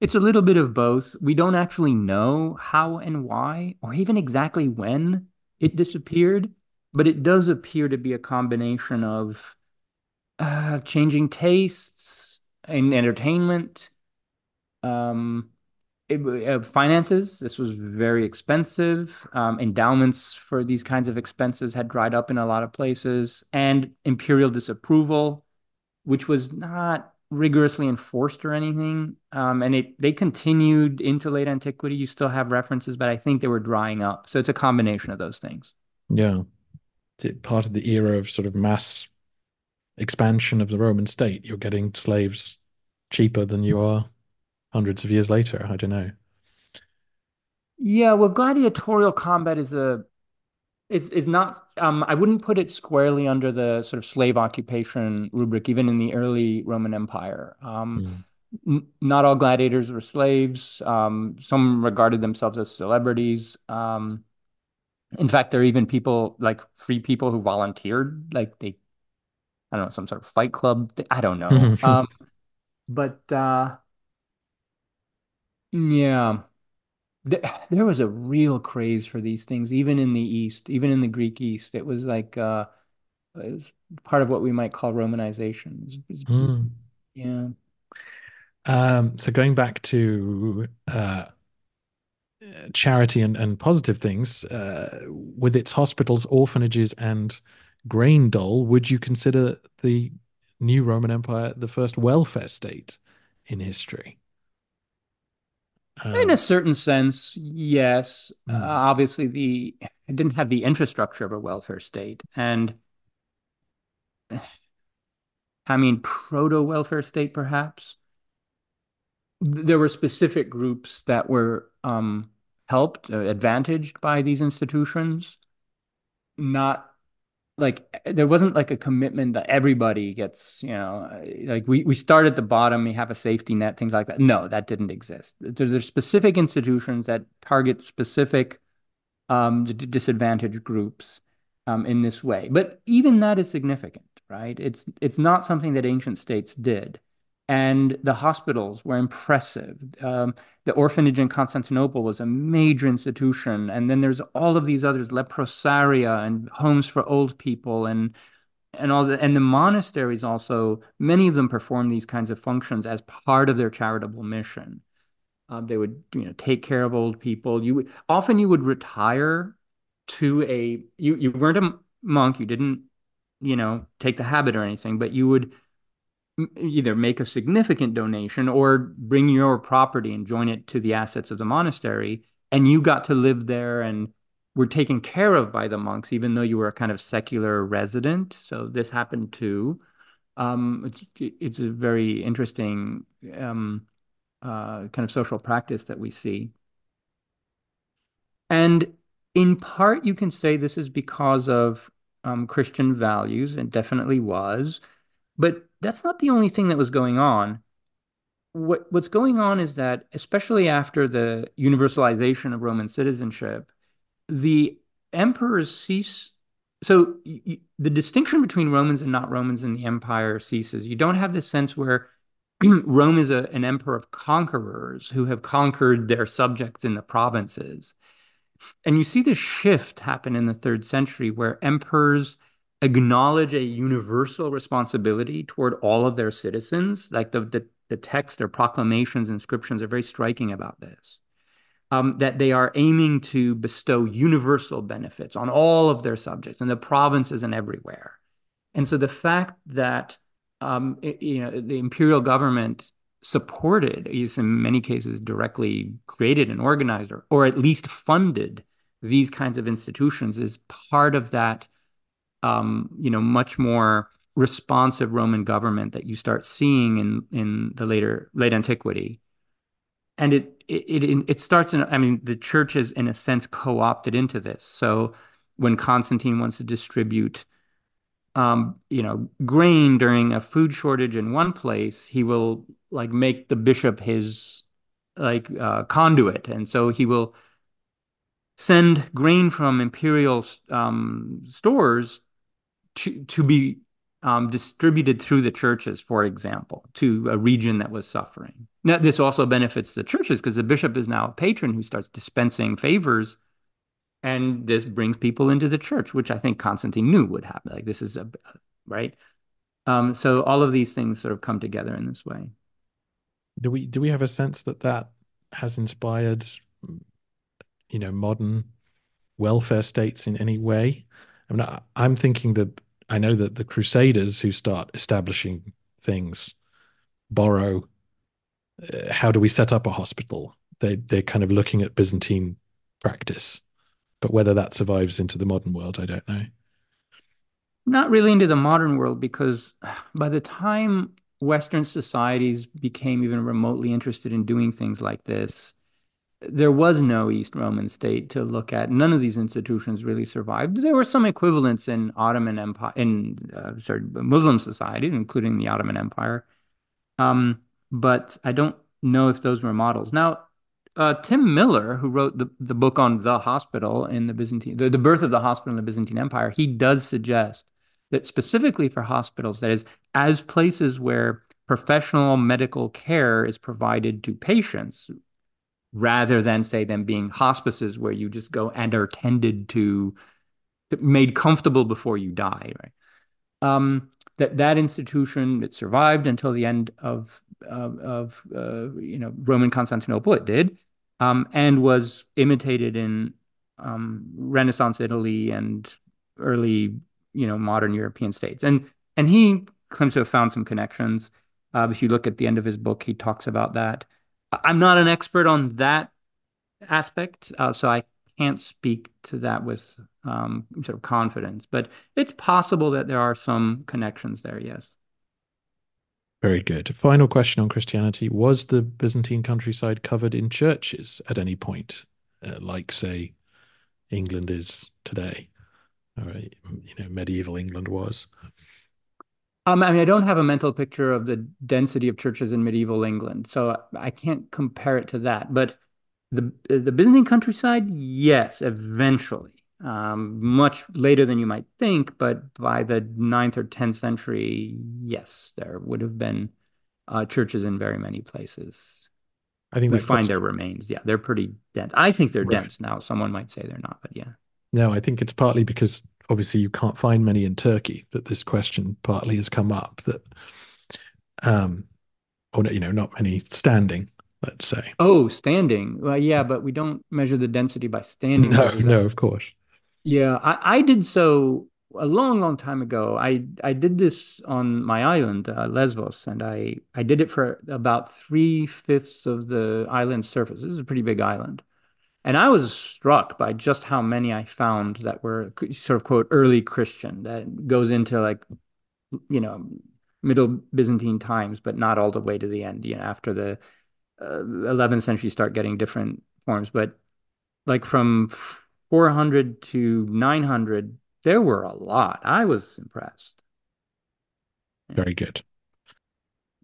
It's a little bit of both. We don't actually know how and why, or even exactly when it disappeared, but it does appear to be a combination of uh, changing tastes in entertainment, um, it, uh, finances. This was very expensive. Um, endowments for these kinds of expenses had dried up in a lot of places, and imperial disapproval, which was not rigorously enforced or anything. Um, and it they continued into late antiquity. You still have references, but I think they were drying up. So it's a combination of those things. Yeah, it's part of the era of sort of mass expansion of the Roman state. You're getting slaves cheaper than you are hundreds of years later. I don't know. Yeah, well, gladiatorial combat is a is is not. Um, I wouldn't put it squarely under the sort of slave occupation rubric, even in the early Roman Empire. Um, mm. n- not all gladiators were slaves. Um, some regarded themselves as celebrities. Um, in fact, there are even people like free people who volunteered, like they, I don't know, some sort of fight club. I don't know. (laughs) um, but uh, yeah. There was a real craze for these things, even in the East, even in the Greek East. It was like uh, it was part of what we might call Romanization. It's- it's- Mm. yeah. Um, so going back to uh, charity and, and positive things, uh, with its hospitals, orphanages, and grain dole, would you consider the new Roman Empire the first welfare state in history? In a certain sense, yes. Uh, Mm. obviously, the it didn't have the infrastructure of a welfare state, and I mean proto welfare state, perhaps. There were specific groups that were um, helped, uh, advantaged by these institutions. Not like there wasn't like a commitment that everybody gets, you know, like we we start at the bottom, we have a safety net, things like that. No, that didn't exist. There's, there's specific institutions that target specific um, disadvantaged groups um, in this way. But even that is significant, right? It's it's not something that ancient states did. And the hospitals were impressive. Um, the orphanage in Constantinople was a major institution. And then there's all of these others, leprosaria and homes for old people and and all the and the monasteries also, many of them perform these kinds of functions as part of their charitable mission. Um, they would, you know, take care of old people. You would often you would retire to a you you weren't a monk, you didn't, you know, take the habit or anything, but you would either make a significant donation or bring your property and join it to the assets of the monastery, and you got to live there and were taken care of by the monks, even though you were a kind of secular resident. So this happened too. Um, it's it's a very interesting um, uh, kind of social practice that we see. And in part, you can say this is because of um, Christian values, and definitely was. But that's not the only thing that was going on. What what's going on is that, especially after the universalization of Roman citizenship, the emperors cease. So y- the distinction between Romans and not Romans in the empire ceases. You don't have this sense where (clears throat) Rome is a, an emperor of conquerors who have conquered their subjects in the provinces. And you see this shift happen in the third century where emperors acknowledge a universal responsibility toward all of their citizens. Like the, the the text, their proclamations, inscriptions are very striking about this. Um, that they are aiming to bestow universal benefits on all of their subjects in the provinces and everywhere. And so the fact that um, it, you know the imperial government supported, in many cases directly created and organized, or, or at least funded these kinds of institutions, is part of that um, you know much more responsive Roman government that you start seeing in in the later late antiquity. And it it it, it starts in i mean the church is in a sense co-opted into this. So when constantine wants to distribute um, you know grain during a food shortage in one place he will like make the bishop his like uh, conduit. And so he will send grain from imperial um, stores to to be um, distributed through the churches, for example, to a region that was suffering. Now, this also benefits the churches because the bishop is now a patron who starts dispensing favors, and this brings people into the church, which I think Constantine knew would happen. Like this is a right. Um, so all of these things sort of come together in this way. Do we do we have a sense that that has inspired, you know, modern welfare states in any way? I mean, I'm thinking that I know that the Crusaders who start establishing things borrow. Uh, how do we set up a hospital? They they're kind of looking at Byzantine practice, but whether that survives into the modern world, I don't know. Not really into the modern world because by the time Western societies became even remotely interested in doing things like this, there was no East Roman state to look at. None of these institutions really survived. There were some equivalents in Ottoman Empire, in uh, sorry, Muslim society, including the Ottoman Empire. Um, but I don't know if those were models. Now, uh, Tim Miller, who wrote the, the book on the hospital in the Byzantine, the, the birth of the hospital in the Byzantine Empire, he does suggest that specifically for hospitals, that is, as places where professional medical care is provided to patients rather than say them being hospices where you just go and are tended to made comfortable before you die right? Um, that that institution it survived until the end of of, of uh, you know Roman Constantinople it did um, and was imitated in um, Renaissance Italy and early you know modern European states. And and he claims to have found some connections. Uh, if you look at the end of his book he talks about that I'm not an expert on that aspect, uh, so I can't speak to that with um, sort of confidence. But it's possible that there are some connections there. Yes. Very good. Final question on Christianity: Was the Byzantine countryside covered in churches at any point, uh, like say England is today, or you know medieval England was? Um, I mean, I don't have a mental picture of the density of churches in medieval England, so I can't compare it to that. But the the Byzantine countryside, yes, eventually, um, much later than you might think, but by the ninth or tenth century, yes, there would have been uh, churches in very many places. I think we find their remains. Yeah, they're pretty dense. I think they're right. dense now. Someone might say they're not, but yeah. No, I think it's partly because obviously you can't find many in Turkey that this question partly has come up that um or you know not many standing let's say. Oh standing. Well yeah but we don't measure the density by standing no no of course. Yeah I, I did so a long long time ago. I i did this on my island uh, lesbos and i i did it for about three-fifths of the island's surface. This is a pretty big island and I was struck by just how many I found that were sort of quote early Christian that goes into like, you know, middle Byzantine times, but not all the way to the end. You know, after the uh, 11th century, start getting different forms. But like from 400 to 900, there were a lot. I was impressed. Very good.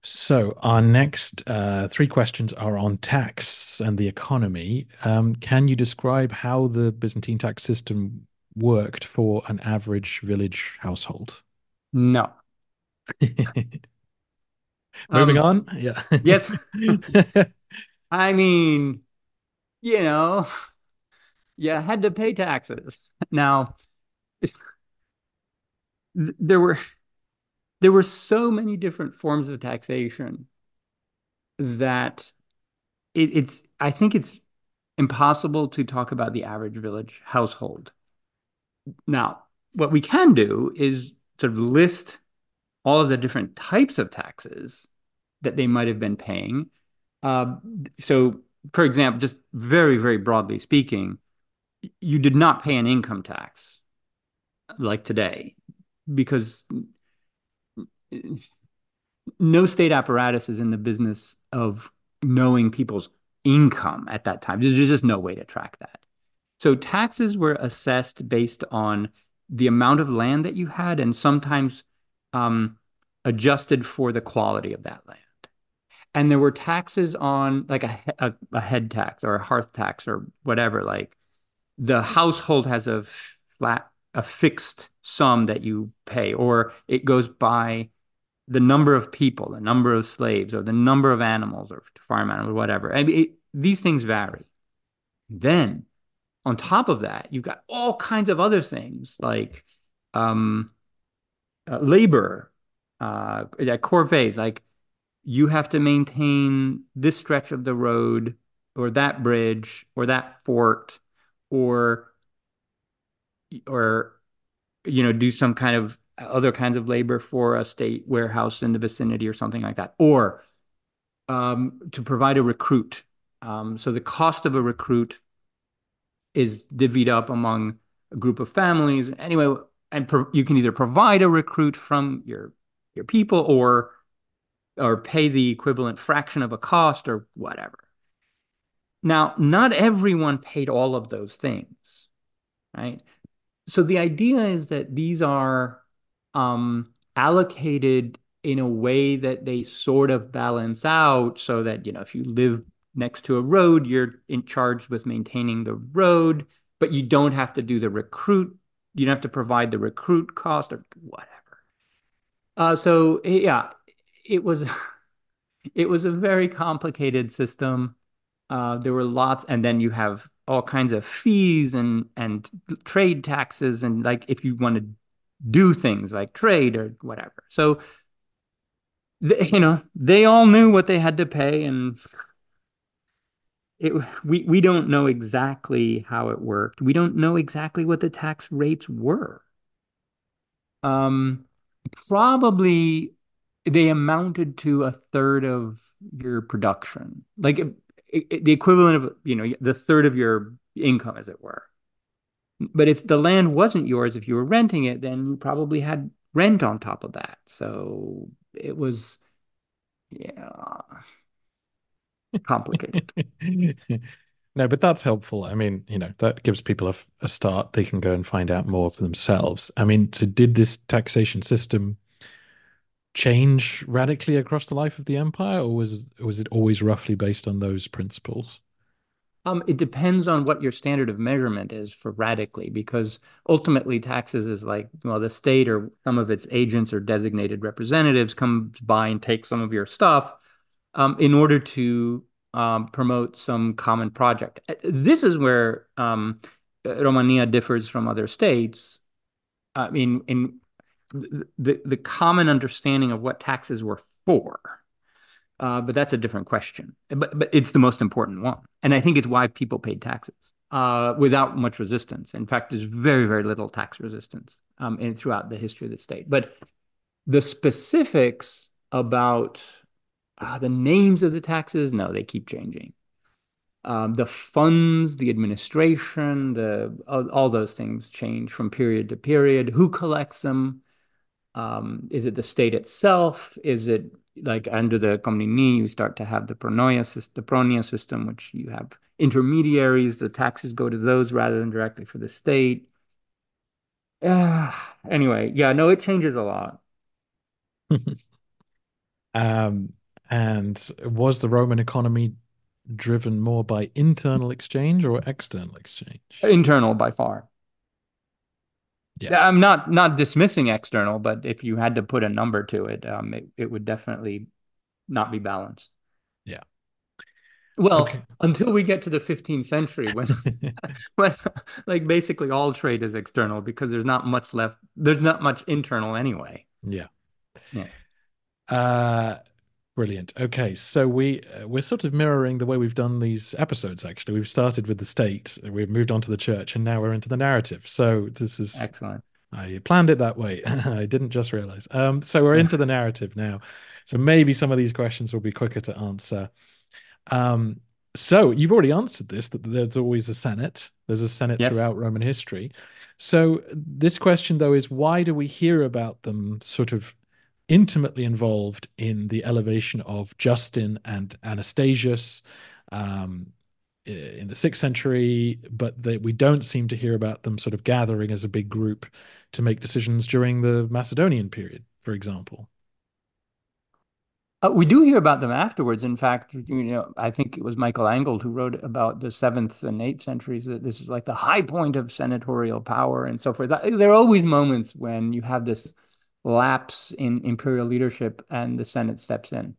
So, our next uh, three questions are on tax and the economy. Um, can you describe how the Byzantine tax system worked for an average village household? No. (laughs) Moving um, on. Yeah. yes. (laughs) I mean, you know, you had to pay taxes. Now, (laughs) there were there were so many different forms of taxation that it, it's I think it's impossible to talk about the average village household. Now, what we can do is sort of list all of the different types of taxes that they might have been paying. Uh, so, for example, just very, very broadly speaking, you did not pay an income tax like today because no state apparatus is in the business of knowing people's income at that time. There's just no way to track that. So taxes were assessed based on the amount of land that you had and sometimes um, adjusted for the quality of that land. And there were taxes on like a, a, a head tax or a hearth tax or whatever. Like the household has a flat, a fixed sum that you pay, or it goes by the number of people, the number of slaves, or the number of animals, or farm animals, whatever. I mean, it, these things vary. Then, on top of that, you've got all kinds of other things like um, uh, labor, uh, at corvées, like you have to maintain this stretch of the road, or that bridge, or that fort, or or you know do some kind of other kinds of labor for a state warehouse in the vicinity or something like that, or um, to provide a recruit. Um, so the cost of a recruit is divvied up among a group of families. Anyway, and you can either provide a recruit from your your people or or pay the equivalent fraction of a cost or whatever. Now, not everyone paid all of those things, right? So the idea is that these are um, allocated in a way that they sort of balance out so that, you know, if you live next to a road, you're in charge with maintaining the road, but you don't have to do the recruit. You don't have to provide the recruit cost or whatever. Uh, so yeah, it was (laughs) it was a very complicated system. Uh, there were lots, and then you have all kinds of fees and and trade taxes, and like if you want to do things like trade or whatever. So they, you know, they all knew what they had to pay, and it we we don't know exactly how it worked. We don't know exactly what the tax rates were. Um, probably they amounted to a third of your production, like it, it, the equivalent of you know the third of your income, as it were. But if the land wasn't yours, if you were renting it, then you probably had rent on top of that. So it was, yeah, complicated. (laughs) no, but that's helpful. I mean, you know, that gives people a, a start. They can go and find out more for themselves. I mean, so did this taxation system change radically across the life of the empire, or was was it always roughly based on those principles? Um, it depends on what your standard of measurement is for radically, because ultimately taxes is like, well, the state or some of its agents or designated representatives comes by and take some of your stuff um, in order to um, promote some common project. Uh, this is where um, Romania differs from other states. I mean, in the the common understanding of what taxes were for uh, but that's a different question. But but it's the most important one, and I think it's why people paid taxes uh, without much resistance. In fact, there's very very little tax resistance um, in throughout the history of the state. But the specifics about uh, the names of the taxes, no, they keep changing. Um, the funds, the administration, the all, all, those things change from period to period. Who collects them? Um, is it the state itself? Is it like under the Comneni, you start to have the pronoia system, the pronia system, which you have intermediaries. The taxes go to those rather than directly for the state. Uh, (sighs) anyway, yeah, no, it changes a lot. (laughs) um, and was the Roman economy driven more by internal exchange or external exchange? Internal by far. Yeah. I'm not not dismissing external, but if you had to put a number to it, um, it, it would definitely not be balanced. Yeah. Well, okay. until we get to the 15th century, when, (laughs) when like basically all trade is external because there's not much left. There's not much internal anyway. Yeah. Yeah. Uh, Brilliant. Okay, so we uh, we're sort of mirroring the way we've done these episodes. Actually, we've started with the state, we've moved on to the church, and now we're into the narrative. So this is excellent. I planned it that way. (laughs) I didn't just realize. Um, so we're into the narrative now. So maybe some of these questions will be quicker to answer. Um, so you've already answered this that there's always a Senate. There's a Senate yes. throughout Roman history. So this question though is why do we hear about them sort of intimately involved in the elevation of Justin and Anastasius um, in the sixth century, but they, we don't seem to hear about them sort of gathering as a big group to make decisions during the Macedonian period, for example. Uh, we do hear about them afterwards. In fact, you know, I think it was Michael Angold who wrote about the seventh and eighth centuries that this is like the high point of senatorial power and so forth. There are always moments when you have this lapse in imperial leadership and the Senate steps in.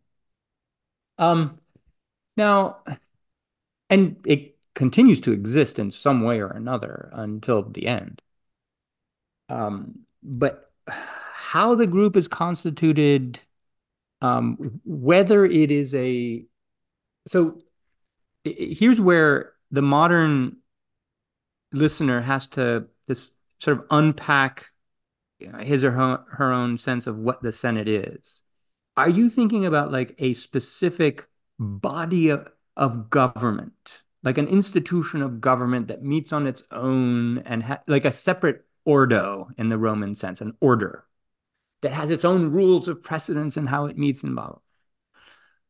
Um, now, and it continues to exist in some way or another until the end. Um, but how the group is constituted, um, whether it is a so here's where the modern listener has to this sort of unpack his or her, her own sense of what the Senate is. Are you thinking about like a specific body of, of government, like an institution of government that meets on its own and ha- like a separate ordo in the Roman sense, an order that has its own rules of precedence and how it meets and blah.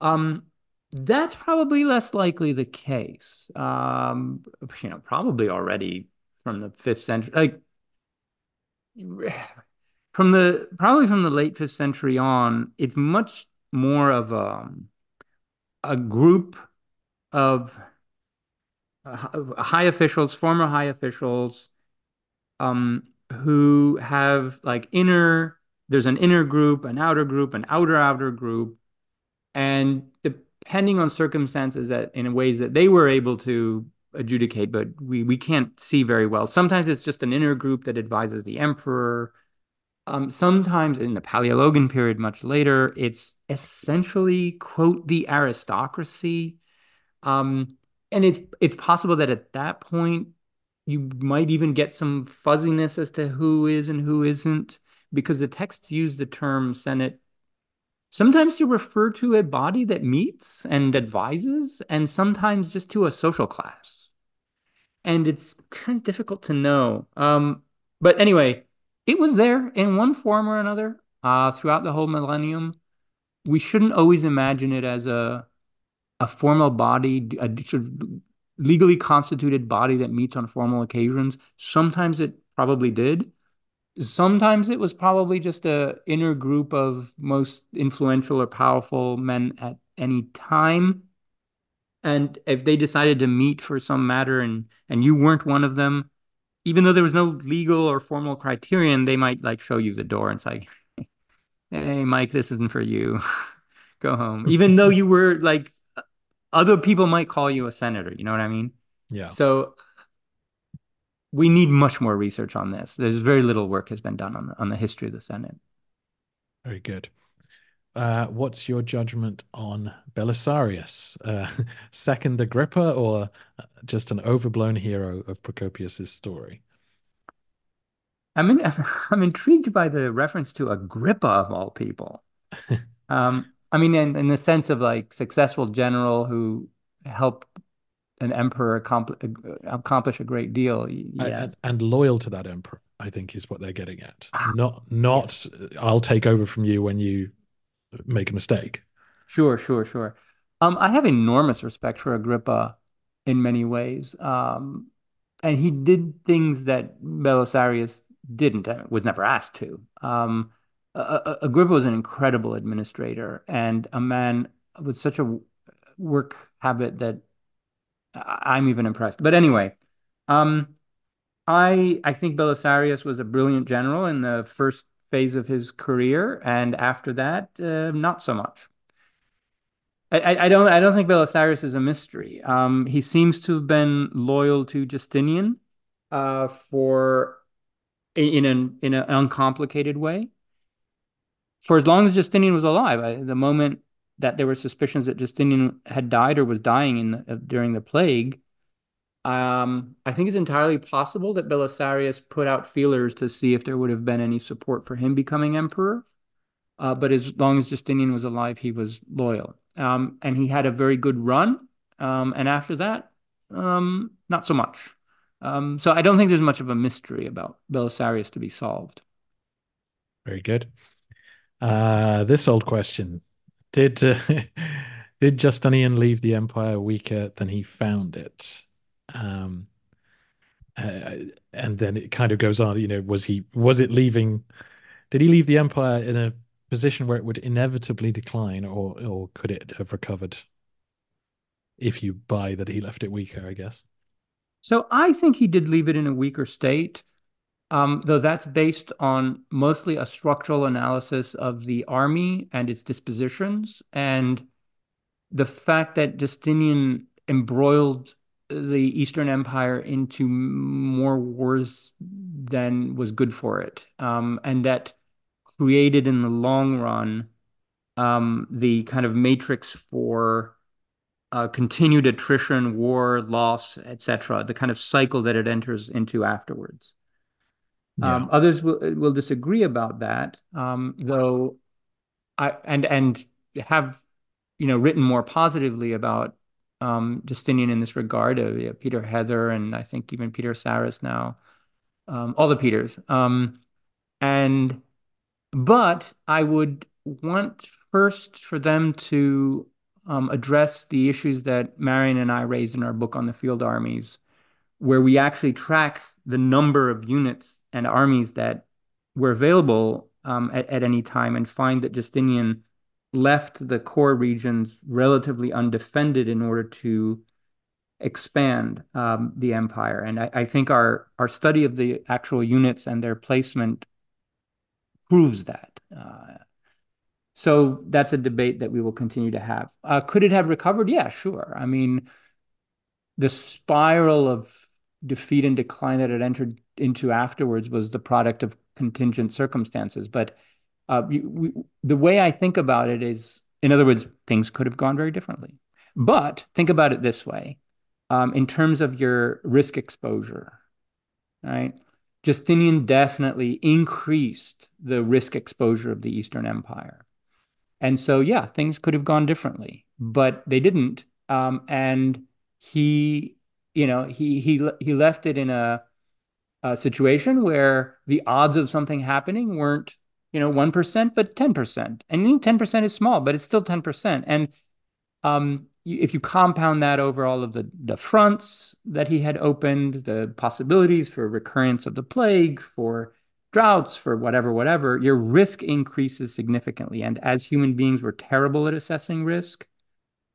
Um, that's probably less likely the case. Um, you know, probably already from the fifth century, like (sighs) from the probably from the late fifth century on, it's much more of a a group of uh, high officials, former high officials, um, who have like inner. There's an inner group, an outer group, an outer outer group, and depending on circumstances that in ways that they were able to adjudicate, but we we can't see very well. Sometimes it's just an inner group that advises the emperor. Um, sometimes in the Paleologan period, much later, it's essentially quote the aristocracy, um, and it's it's possible that at that point you might even get some fuzziness as to who is and who isn't, because the texts use the term Senate sometimes to refer to a body that meets and advises, and sometimes just to a social class and it's kind of difficult to know. Um, but anyway, it was there in one form or another uh, throughout the whole millennium. We shouldn't always imagine it as a a formal body, a sort of legally constituted body that meets on formal occasions. Sometimes it probably did. Sometimes it was probably just a inner group of most influential or powerful men at any time. And if they decided to meet for some matter and and you weren't one of them even though there was no legal or formal criterion they might like show you the door and say hey mike this isn't for you. (laughs) Go home. Even though you were like other people might call you a senator you know what i mean? Yeah. So we need much more research on this there's very little work has been done on the, on the history of the senate very good uh, what's your judgment on Belisarius? Uh, (laughs) second Agrippa or uh, just an overblown hero of Procopius's story? I mean, (laughs) I'm intrigued by the reference to Agrippa of all people. (laughs) um, I mean, in, in the sense of like successful general who helped an emperor accomplish, accomplish a great deal. Yeah. And, and, loyal to that emperor, I think, is what they're getting at. Ah, not, not. Yes. I'll take over from you when you make a mistake. Sure, sure, sure. Um, I have enormous respect for Agrippa in many ways. Um, and he did things that Belisarius didn't, was never asked to. Um, Agrippa was an incredible administrator and a man with such a work habit that I'm even impressed. But anyway, um, I I think Belisarius was a brilliant general in the first phase of his career, and after that, uh, not so much. I, I, don't I don't think Belisarius is a mystery. Um, he seems to have been loyal to Justinian uh, for in an in an uncomplicated way for as long as Justinian was alive. I, the moment that there were suspicions that Justinian had died or was dying in the, during the plague, um, I think it's entirely possible that Belisarius put out feelers to see if there would have been any support for him becoming emperor. Uh, but as long as Justinian was alive, he was loyal. Um, and he had a very good run. Um, and after that, um, not so much. Um, so I don't think there's much of a mystery about Belisarius to be solved. Very good. Uh, this old question: Did uh, (laughs) did Justinian leave the empire weaker than he found it? Um, uh, and then it kind of goes on. You know, was he was it leaving? Did he leave the empire in a position where it would inevitably decline, or or could it have recovered? If you buy that he left it weaker, I guess. So I think he did leave it in a weaker state, um, though that's based on mostly a structural analysis of the army and its dispositions, and the fact that Justinian embroiled the Eastern Empire into more wars than was good for it, um, and that created in the long run um, the kind of matrix for uh, continued attrition, war, loss, etc. The kind of cycle that it enters into afterwards. Yeah. Um, others will will disagree about that, um, though. I and and have you know written more positively about um, Justinian in this regard. Uh, yeah, Peter Heather and I think even Peter Sarris now, um, all the Peters. Um, and but I would want first for them to um, address the issues that Marion and I raised in our book on the field armies, where we actually track the number of units and armies that were available um, at, at any time and find that Justinian left the core regions relatively undefended in order to expand um, the empire. And I, I, think our our study of the actual units and their placement proves that. Uh, so that's a debate that we will continue to have. Uh, could it have recovered? Yeah, sure. I mean, the spiral of defeat and decline that it entered into afterwards was the product of contingent circumstances. But uh, we, the way I think about it is, in other words, things could have gone very differently. But think about it this way um, in terms of your risk exposure, right? Justinian definitely increased the risk exposure of the Eastern Empire. And so, yeah, things could have gone differently, but they didn't. Um, and he, you know, he he he left it in a, a situation where the odds of something happening weren't, you know, one percent, but ten percent. And ten percent is small, but it's still ten percent. And um, if you compound that over all of the, the fronts that he had opened, the possibilities for recurrence of the plague, for droughts, for whatever, whatever, your risk increases significantly. And as human beings, we're terrible at assessing risk.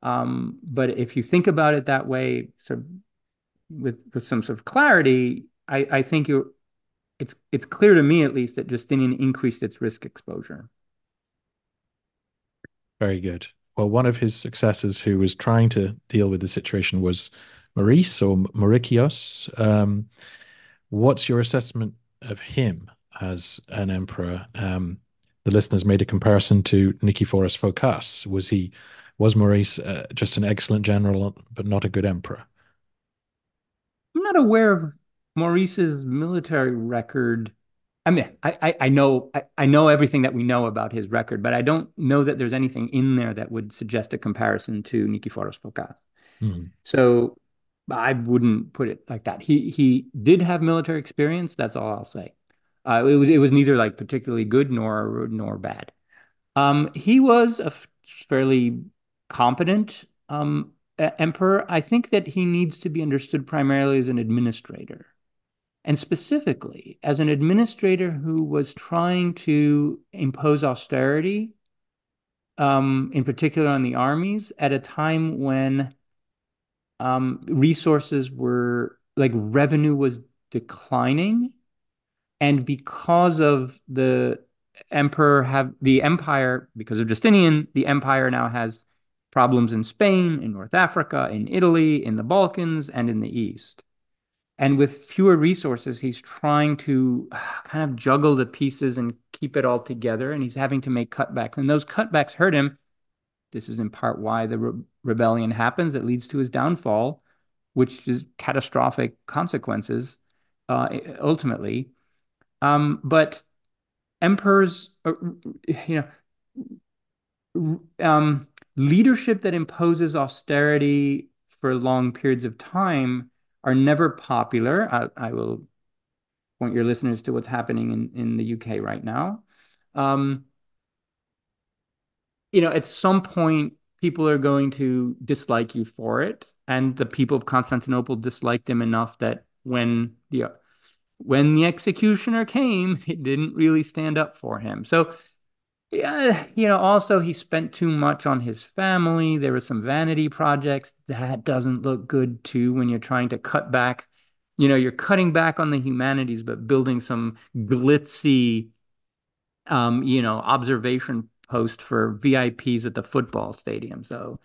Um, but if you think about it that way, so with with some sort of clarity, I, I think you it's it's clear to me at least that Justinian increased its risk exposure. Very good well, one of his successors who was trying to deal with the situation was Maurice or Mauricius. Um, what's your assessment of him as an emperor? Um, the listeners made a comparison to Nicephorus Phocas. Was he, was Maurice uh, just an excellent general but not a good emperor? I'm not aware of Maurice's military record I mean, I, I, know I, I know everything that we know about his record, but I don't know that there's anything in there that would suggest a comparison to Nikiforos Phocas. Mm. So I wouldn't put it like that. He he did have military experience. That's all I'll say. Uh, it was it was neither like particularly good nor nor bad. Um, he was a fairly competent um, emperor. I think that he needs to be understood primarily as an administrator and specifically as an administrator who was trying to impose austerity, um, in particular on the armies, at a time when um, resources were like revenue was declining, and because of the emperor have the empire because of Justinian, the empire now has problems in Spain, in North Africa, in Italy, in the Balkans, and in the East. And with fewer resources, he's trying to kind of juggle the pieces and keep it all together. And he's having to make cutbacks. And those cutbacks hurt him This is in part why the re rebellion happens that leads to his downfall, which is catastrophic consequences uh, ultimately. Um, but emperors, uh, you know, um, leadership that imposes austerity for long periods of time are never popular. I, I will point your listeners to what's happening in, in the UK right now. Um, you know, at some point, people are going to dislike you for it. And the people of Constantinople disliked him enough that when the when the executioner came, (laughs) it didn't really stand up for him. So, yeah, you know, also he spent too much on his family. There were some vanity projects. That doesn't look good too when you're trying to cut back. You know, you're cutting back on the humanities, but building some glitzy, um, you know, observation post for VIPs at the football stadium. So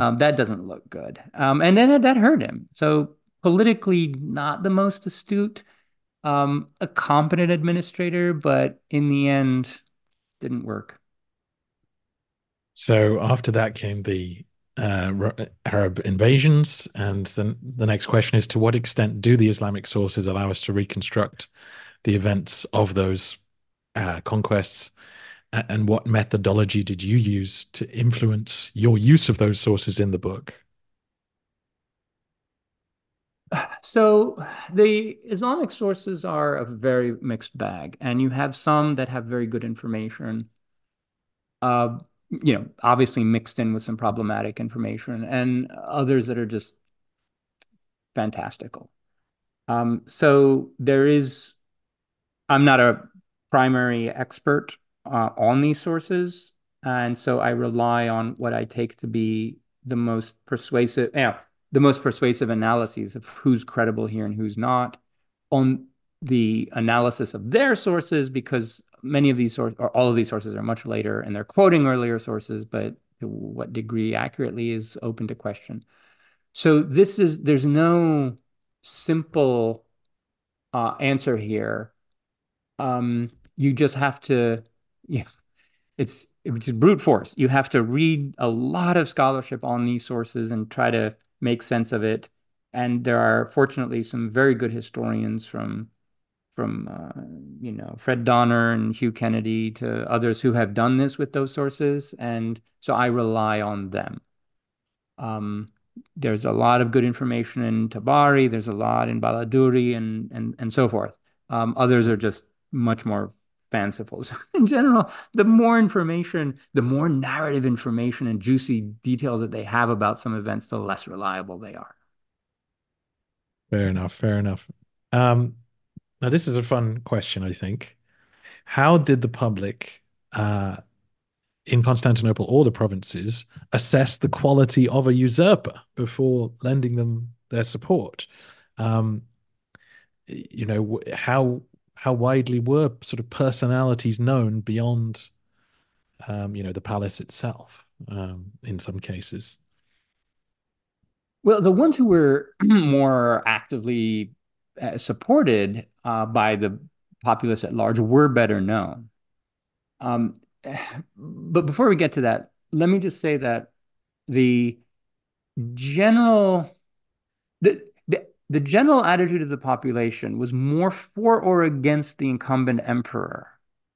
um, that doesn't look good. Um, and then that hurt him. So politically, not the most astute um, a competent administrator, but in the end, didn't work. So after that came the uh, Arab invasions, and then the next question is: To what extent do the Islamic sources allow us to reconstruct the events of those uh, conquests? And what methodology did you use to influence your use of those sources in the book? So the Islamic sources are a very mixed bag, and you have some that have very good information. Uh, you know, obviously mixed in with some problematic information, and others that are just fantastical. Um, so there is, I'm not a primary expert uh, on these sources, and so I rely on what I take to be the most persuasive. Yeah, the most persuasive analyses of who's credible here and who's not on the analysis of their sources because many of these sources or all of these sources are much later and they're quoting earlier sources but what degree accurately is open to question. So this is there's no simple uh, answer here. Um, you just have to (laughs) it's it's brute force. You have to read a lot of scholarship on these sources and try to make sense of it. And there are fortunately some very good historians from from uh, you know Fred Donner and Hugh Kennedy to others who have done this with those sources, and so I rely on them. Um, there's a lot of good information in Tabari. There's a lot in Baladuri and and and so forth. Um, others are just much more fanciful. (laughs) So in general, the more information, the more narrative information and juicy details that they have about some events, the less reliable they are. Fair enough. Fair enough. Um, now, this is a fun question, I think. How did the public uh, in Constantinople or the provinces assess the quality of a usurper before lending them their support? Um, you know, how how widely were sort of personalities known beyond, um, you know, the palace itself um, in some cases? Well, the ones who were (clears throat) more actively uh, supported uh, by the populace at large were better known. Um, (sighs) but before we get to that, let me just say that the general the the general attitude of the population was more for or against the incumbent emperor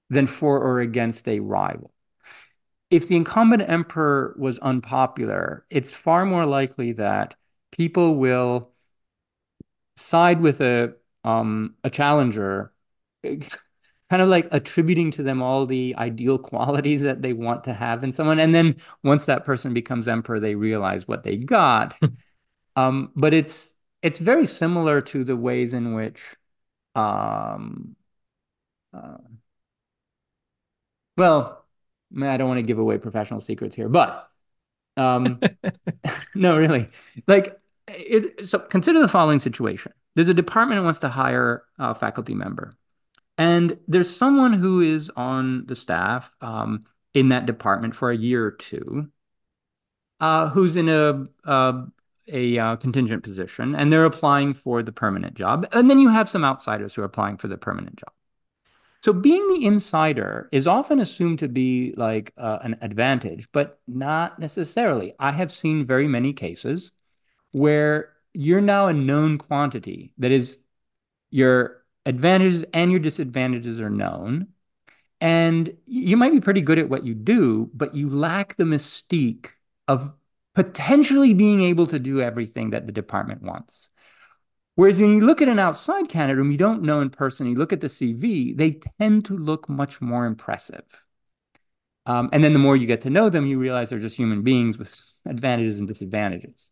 than for or against a rival. If the incumbent emperor was unpopular, it's far more likely that people will side with a um, a challenger, (laughs) kind of like attributing to them all the ideal (laughs) qualities that they want to have in someone. And then once that person becomes emperor, they realize what they got. um, but it's it's very similar to the ways in which um, uh, well i don't want to give away professional secrets here but um, (laughs) no really. Like it, so consider the following situation. There's a department that wants to hire a faculty member and there's someone who is on the staff um, in that department for a year or two uh, who's in a, a a uh, contingent position and they're applying for the permanent job. And then you have some outsiders who are applying for the permanent job. So being the insider is often assumed to be like uh, an advantage, but not necessarily. I have seen very many cases where you're now a known quantity. That is, your advantages and your disadvantages are known. And you might be pretty good at what you do, but you lack the mystique of potentially being able to do everything that the department wants. Whereas when you look at an outside candidate whom you don't know in person, you look at the CV, they tend to look much more impressive. Um, and then the more you get to know them, you realize they're just human beings with advantages and disadvantages.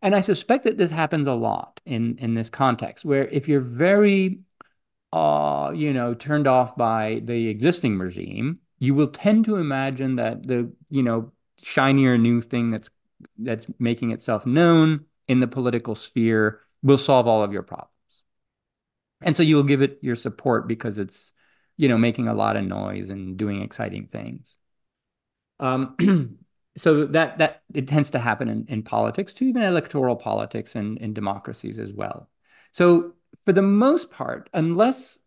And I suspect that this happens a lot in, in this context, where if you're very, uh, you know, turned off by the existing regime, you will tend to imagine that the, you know, shinier new thing that's that's making itself known in the political sphere will solve all of your problems. And so you'll give it your support because it's, you know, making a lot of noise and doing exciting things. Um, (clears throat) so that that it tends to happen in, in politics too, even electoral politics and in democracies as well. So for the most part, unless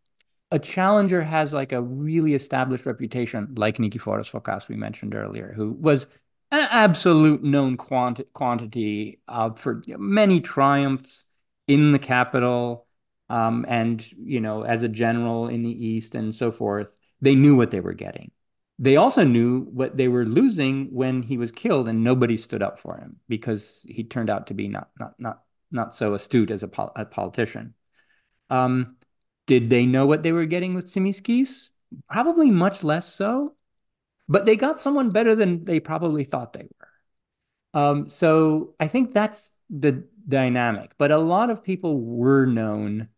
a challenger has like a really established reputation, like Nikiforos Fokas we mentioned earlier, who was an absolute known quanti- quantity uh, for many triumphs in the capital um, and you know as a general in the east and so forth they knew what they were getting. They also knew what they were losing when he was killed and nobody stood up for him because he turned out to be not not not not so astute as a, pol- a politician. Um, did they know what they were getting with Tzimiskes? Probably much less so, but they got someone better than they probably thought they were. Um, so I think that's the dynamic. But a lot of people were known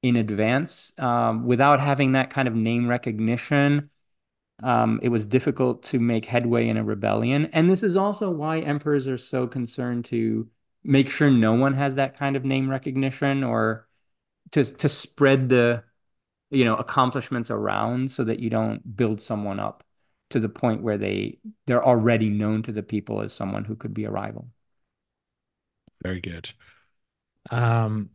in advance um, without having that kind of name recognition. Um, it was difficult to make headway in a rebellion. And this is also why emperors are so concerned to make sure no one has that kind of name recognition or to to spread the you know accomplishments around so that you don't build someone up to the point where they they're already known to the people as someone who could be a rival. Very good. Um,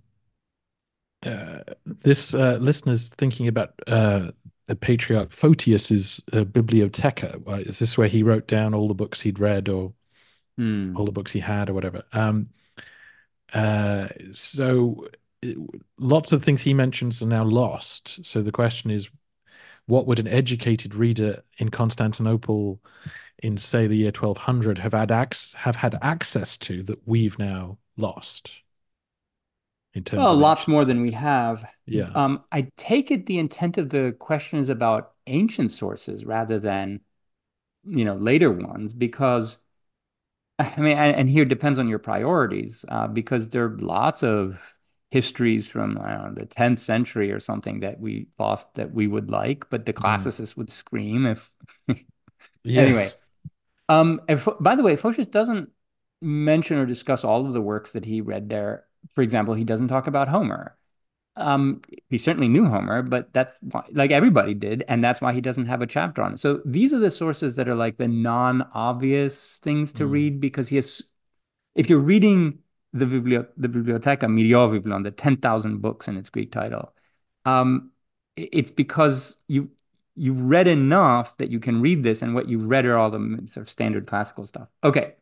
uh, this uh, listener's thinking about uh, the patriarch Photius's uh, bibliotheca. Is this where he wrote down all the books he'd read or mm. all the books he had or whatever? Um, uh, so lots of things he mentions are now lost. So the question is, what would an educated reader in Constantinople in say the year 1200 have had ac- have had access to that we've now lost in terms well, of lots more than we have. Yeah. Um, i take it the intent of the question is about ancient sources rather than you know later ones because (laughs) i mean and, and here depends on your priorities uh, because there are lots of histories from I don't know, the 10th century or something that we lost that we would like, but the mm. classicists mm. would scream if. (laughs) yes. Anyway, um, if, by the way, Photius doesn't mention or discuss all of the works that he read there. For example, he doesn't talk about Homer. Um, he certainly knew Homer, but that's why, like everybody did, and that's why he doesn't have a chapter on it. So these are the sources that are like the non-obvious things to mm. read because he has. If you're reading the, Biblio- the Bibliotheca the 10,000 books in its Greek title, um, it's because you you've read enough that you can read this, and what you've read are all the sort of standard classical stuff. Okay,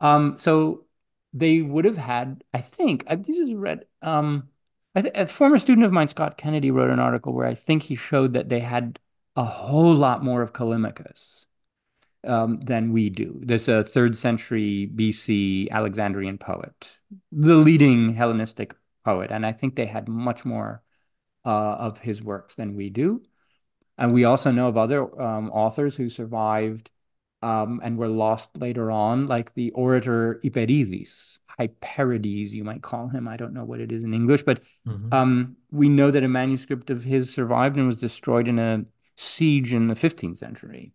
um, so they would have had, I think, I just read. Um, th- a former student of mine, Scott Kennedy, wrote an article where I think he showed that they had a whole lot more of Callimachus um, than we do. There's a third century BC Alexandrian poet, the leading Hellenistic poet, and I think they had much more uh, of his works than we do. And we also know of other um, authors who survived um, and were lost later on, like the orator Hyperides, Hyperides, you might call him. I don't know what it is in English, but mm-hmm. um, we know that a manuscript of his survived and was destroyed in a siege in the 15th century.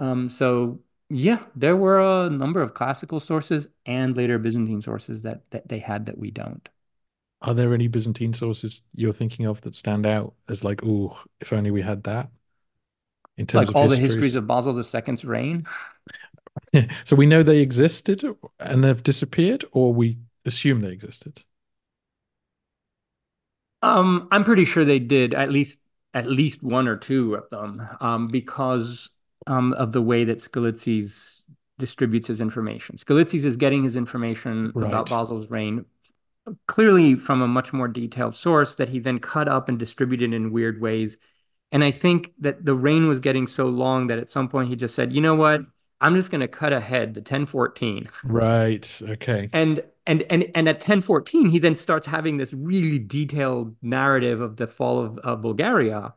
Um, so yeah, there were a number of classical sources and later Byzantine sources that that they had that we don't. Are there any Byzantine sources you're thinking of that stand out as like, oh, if only we had that? In terms like of all histories? the histories of Basil II's reign. (laughs) so we know they existed and they've disappeared, or we assume they existed. Um, I'm pretty sure they did. At least at least one or two of them um, because um, of the way that Skylitzes distributes his information. Skylitzes is getting his information right. about Basil's reign clearly from a much more detailed source that he then cut up and distributed in weird ways. And I think that the reign was getting so long that at some point he just said, you know what? I'm just going to cut ahead to 1014. Right. Okay. And and and and at 1014 he then starts having this really detailed narrative of the fall of, of Bulgaria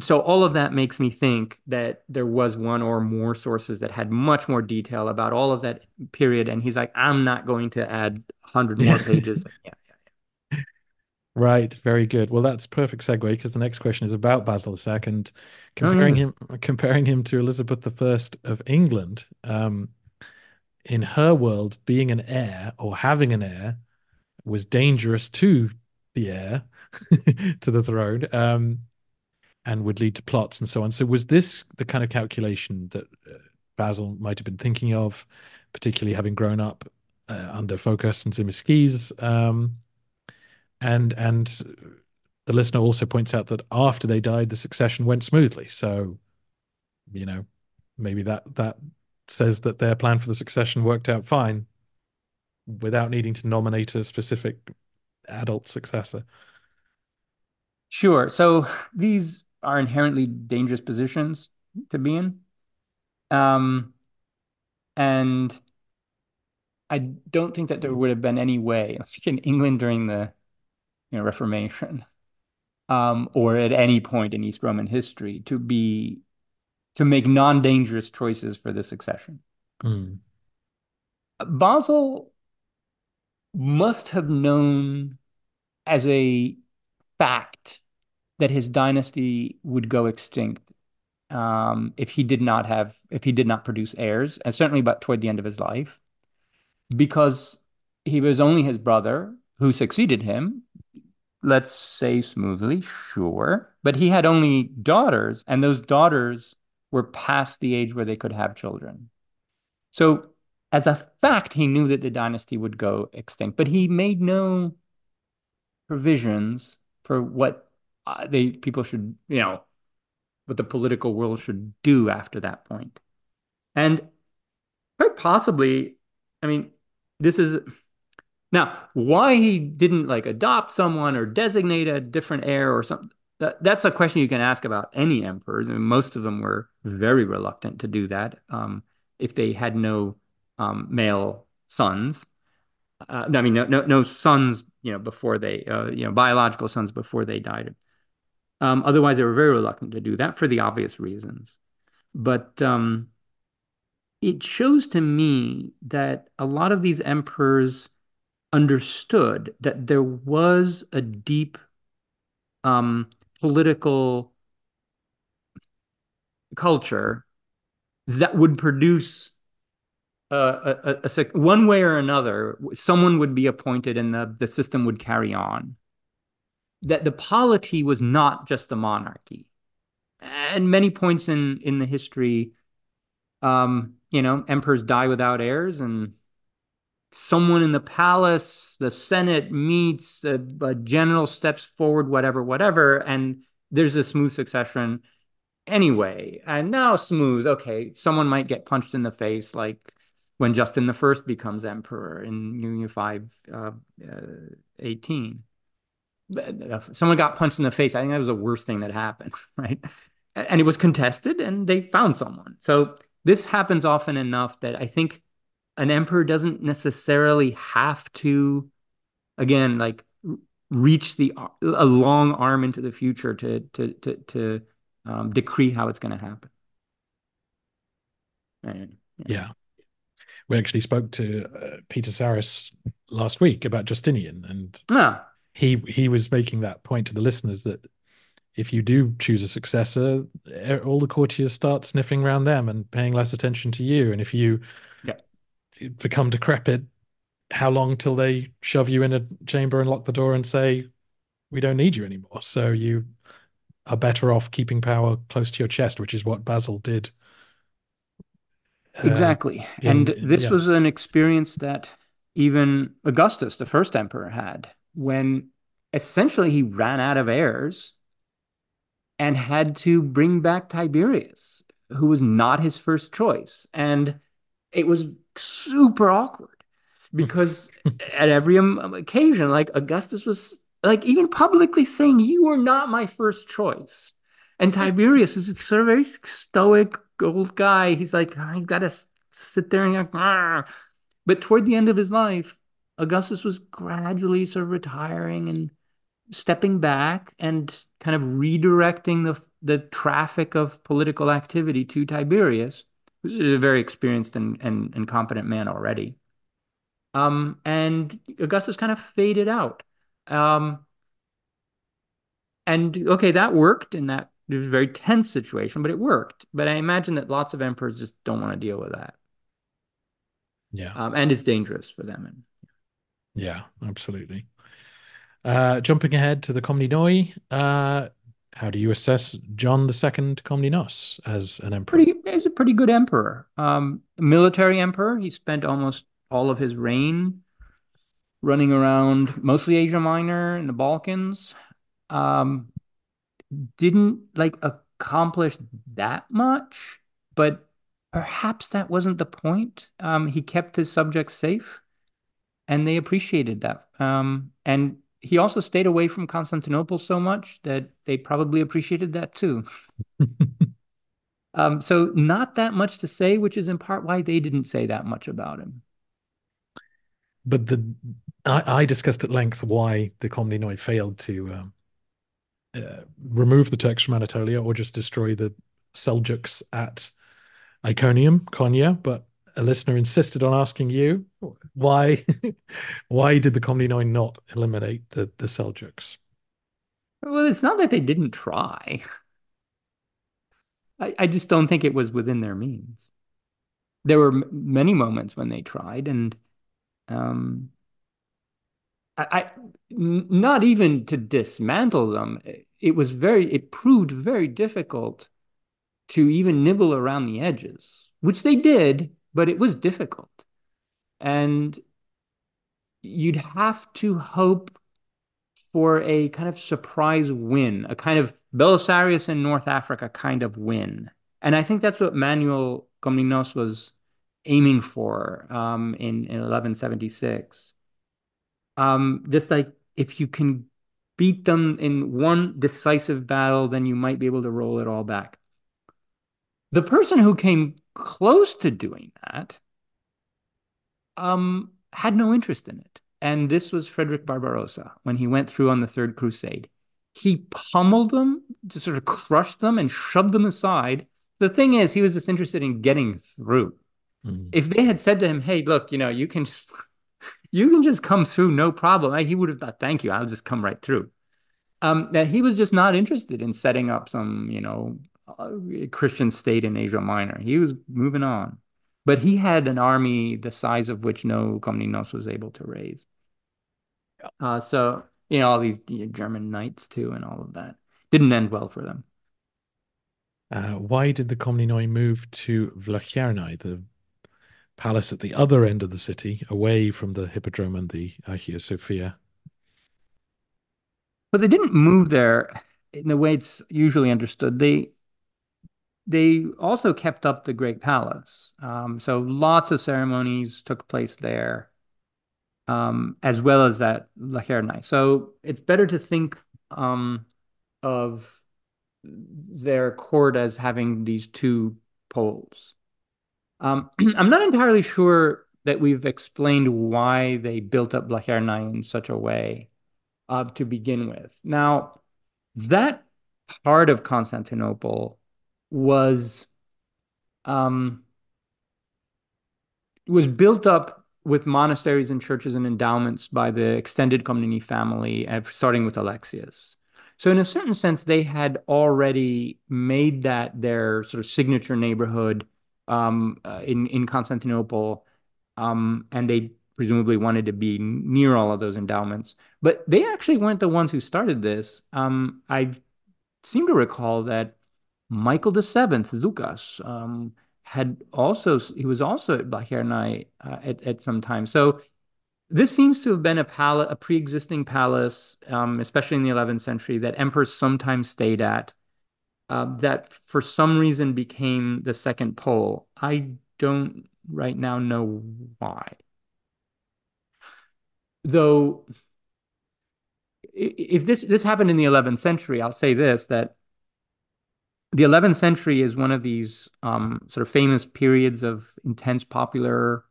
so all of that makes me think that there was one or more sources that had much more detail about all of that period and he's like i'm not going to add 100 more (laughs) pages yeah, yeah, yeah. right very good well that's perfect segue because the next question is about basil ii and comparing oh, yeah. him comparing him to elizabeth i of england um, in her world being an heir or having an heir was dangerous to the heir (laughs) to the throne um, and would lead to plots and so on. So was this the kind of calculation that uh, Basil might have been thinking of, particularly having grown up uh, under Phocas and Tzimiskes? Um, and and the listener also points out that after they died, the succession went smoothly. So, you know, maybe that that says that their plan for the succession worked out fine without needing to nominate a specific adult successor. Sure. So these are inherently dangerous positions to be in. Um, and I don't think that there would have been any way, (laughs) like in England during the you know, Reformation, um, or at any point in East Roman history, to be to make non-dangerous choices for the succession. Mm. Basil must have known as a fact that his dynasty would go extinct um, if he did not have if he did not produce heirs, and certainly but toward the end of his life, because he was only his brother who succeeded him. Let's say smoothly, sure, but he had only daughters, and those daughters were past the age where they could have children. So, as a fact, he knew that the dynasty would go extinct, but he made no provisions for what uh, they people should you know what the political world should do after that point. And quite possibly i mean this is now why he didn't like adopt someone or designate a different heir or something that, that's a question you can ask about any emperors. And most of them were very reluctant to do that um, if they had no um, male sons. Uh, I mean, no, no, no sons, you know, before they, uh, you know, biological sons before they died. Um, otherwise, they were very reluctant to do that for the obvious reasons. But um, it shows to me that a lot of these emperors understood that there was a deep um, political culture that would produce uh, a, a, a, one way or another, someone would be appointed and the, the system would carry on that the polity was not just a monarchy. And many points in in the history, um, you know, emperors die without heirs, and someone in the palace, the Senate meets, a, a general steps forward, whatever, whatever, and there's a smooth succession anyway. And now smooth, okay, someone might get punched in the face, like when Justin the First becomes emperor in Union Five uh, uh, eighteen someone got punched in the face. I think that was the worst thing that happened, (laughs) right? And it was contested and they found someone. So this happens often enough that I think an emperor doesn't necessarily have to, again, like reach the a long arm into the future to to to to um, decree how it's going to happen. And, yeah. yeah. we actually spoke to uh, Peter Sarris last week about Justinian, and yeah he he was making that point to the listeners that if you do choose a successor, all the courtiers start sniffing around them and paying less attention to you. And if you yeah. become decrepit, how long till they shove you in a chamber and lock the door and say, "We don't need you anymore"? So you are better off keeping power close to your chest, which is what Basil did. Uh, exactly, in, and this yeah. was an experience that even Augustus, the first emperor, had when essentially he ran out of heirs and had to bring back Tiberius, who was not his first choice. And it was super awkward because (laughs) at every um, occasion, like Augustus was like even publicly saying, You were not my first choice. And Tiberius is sort of very stoic old guy. He's like, he's got to sit there and like, Argh. but toward the end of his life, Augustus was gradually sort of retiring and stepping back and kind of redirecting the the traffic of political activity to Tiberius, who's a very experienced and, and, and competent man already. Um, and Augustus kind of faded out. Um, and okay, that worked in that it was a very tense situation, but it worked. But I imagine that lots of emperors just don't want to deal with that. Yeah. Um, and it's dangerous for them. Yeah, absolutely. Uh, jumping ahead to the Komnenoi, uh, how do you assess John II Komnenos as an emperor? Pretty, he's a pretty good emperor. Um, military emperor. He spent almost all of his reign running around mostly Asia Minor and the Balkans. Um, didn't like accomplish that much, but perhaps that wasn't the point. Um, he kept his subjects safe, and they appreciated that. Um, and he also stayed away from Constantinople so much that they probably appreciated that too. (laughs) um, so not that much to say, which is in part why they didn't say that much about him. But the I, I discussed at length why the Komnenoi failed to um, uh, remove the Turks from Anatolia or just destroy the Seljuks at Iconium, Konya, but a listener insisted on asking you why (laughs) why did the Komnenoi not eliminate the, the Seljuks? Well, it's not that they didn't try. I, I just don't think it was within their means. There were m- many moments when they tried, and um, I, not even to dismantle them. It was very. It proved very difficult to even nibble around the edges, which they did but it was difficult. And you'd have to hope for a kind of surprise win, a kind of Belisarius in North Africa kind of win. And I think that's what Manuel Komnenos was aiming for um, in, in 1176. Um, just like if you can beat them in one decisive battle, then you might be able to roll it all back. The person who came close to doing that um, had no interest in it. And this was Frederick Barbarossa when he went through on the Third Crusade. He pummeled them, just sort of crushed them and shoved them aside. The thing is, he was just interested in getting through. Mm. If they had said to him, "Hey, look, you know, you can just (laughs) you can just come through, no problem," he would have thought, "Thank you, I'll just come right through." Um, that he was just not interested in setting up some, you know, Christian state in Asia Minor. He was moving on, but he had an army the size of which no Komnenos was able to raise. Yeah. Uh, so you know all these you know, German knights too, and all of that didn't end well for them. Uh, why did the Komnenoi move to Vlachernae, the palace at the other end of the city, away from the Hippodrome and the Hagia Sophia? But they didn't move there in the way it's usually understood. They they also kept up the Great Palace. Um, so lots of ceremonies took place there, um, as well as at Vlachernae. So it's better to think um, of their court as having these two poles. Um, (clears throat) I'm not entirely sure that we've explained why they built up Vlachernae in such a way uh, to begin with. Now, that part of Constantinople was um, was built up with monasteries and churches and endowments by the extended Komneni family, starting with Alexius. So, in a certain sense, they had already made that their sort of signature neighborhood um, uh, in in Constantinople, um, and they presumably wanted to be near all of those endowments. But they actually weren't the ones who started this. Um, I seem to recall that Michael the Seventh, Doukas, um, had also he was also at Vlachernae uh, at at some time. So this seems to have been a palace, a pre-existing palace, um, especially in the 11th century, that emperors sometimes stayed at. uh, that for some reason became the second pole. I don't right now know why. Though, if this this happened in the 11th century, I'll say this that the 11th century is one of these um, sort of famous periods of intense popular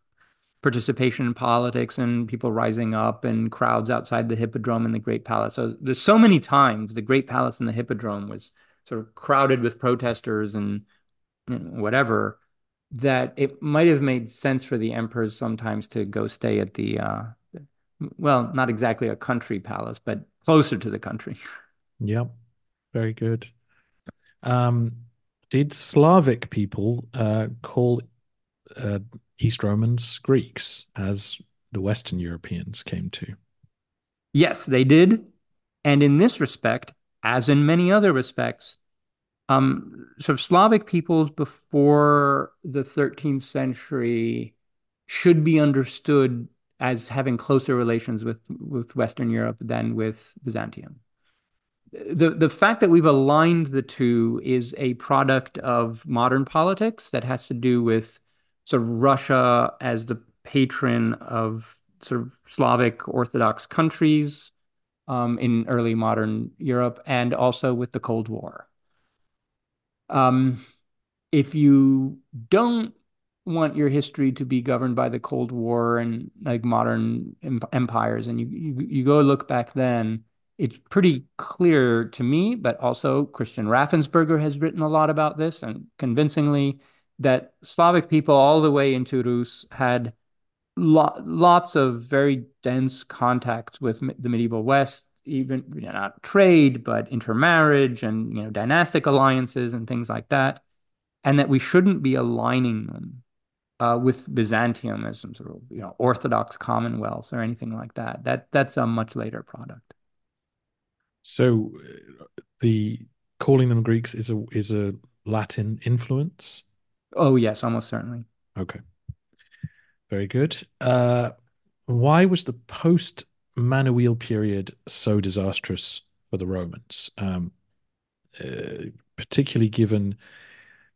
participation in politics and people rising up and crowds outside the hippodrome and the Great Palace. So there's so many times the Great Palace and the hippodrome was sort of crowded with protesters and you know, whatever that it might have made sense for the emperors sometimes to go stay at the uh, well, not exactly a country palace, but closer to the country. Yep, very good. Um, did Slavic people uh, call uh, East Romans Greeks, as the Western Europeans came to? Yes, they did. And in this respect, as in many other respects, um, sort of Slavic peoples before the 13th century should be understood as having closer relations with, with Western Europe than with Byzantium the the fact that we've aligned the two is a product of modern politics that has to do with sort of Russia as the patron of sort of Slavic Orthodox countries um, in early modern Europe, and also with the Cold War. Um, if you don't want your history to be governed by the Cold War and like modern empires, and you, you you go look back then it's pretty clear to me, but also Christian Raffensperger has written a lot about this and convincingly that Slavic people all the way into Rus had lo- lots of very dense contacts with the medieval West, even you know, not trade, but intermarriage and you know dynastic alliances and things like that, and that we shouldn't be aligning them uh, with Byzantium as some sort of you know Orthodox commonwealth or anything like that. That that's a much later product. So the calling them Greeks is a is a Latin influence. Oh yes, almost certainly. Okay, very good. Uh, why was the post Manuel period so disastrous for the Romans? Um, uh, particularly given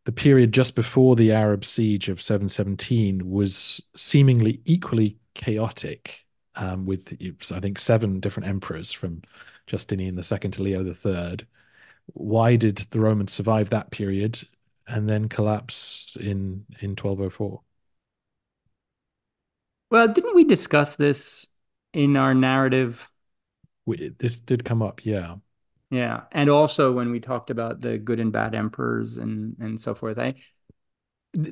the period just before the Arab siege of 717 was seemingly equally chaotic, um, with I think seven different emperors from Justinian II to Leo III. Why did the Romans survive that period and then collapse in in 1204? Well, didn't we discuss this in our narrative? We, this did come up, yeah. Yeah, and also when we talked about the good and bad emperors and and so forth. I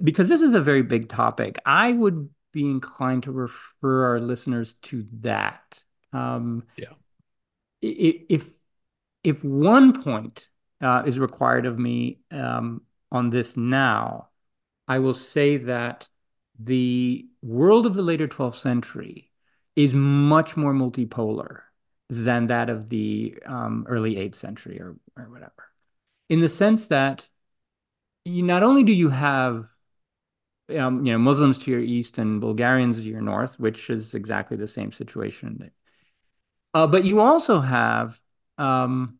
because this is a very big topic. I would be inclined to refer our listeners to that. Um, yeah if if one point uh, is required of me um, on this now, I will say that the world of the later 12th century is much more multipolar than that of the um, early 8th century or, or whatever, in the sense that you, not only do you have um, you know Muslims to your east and Bulgarians to your north, which is exactly the same situation uh, but you also have um,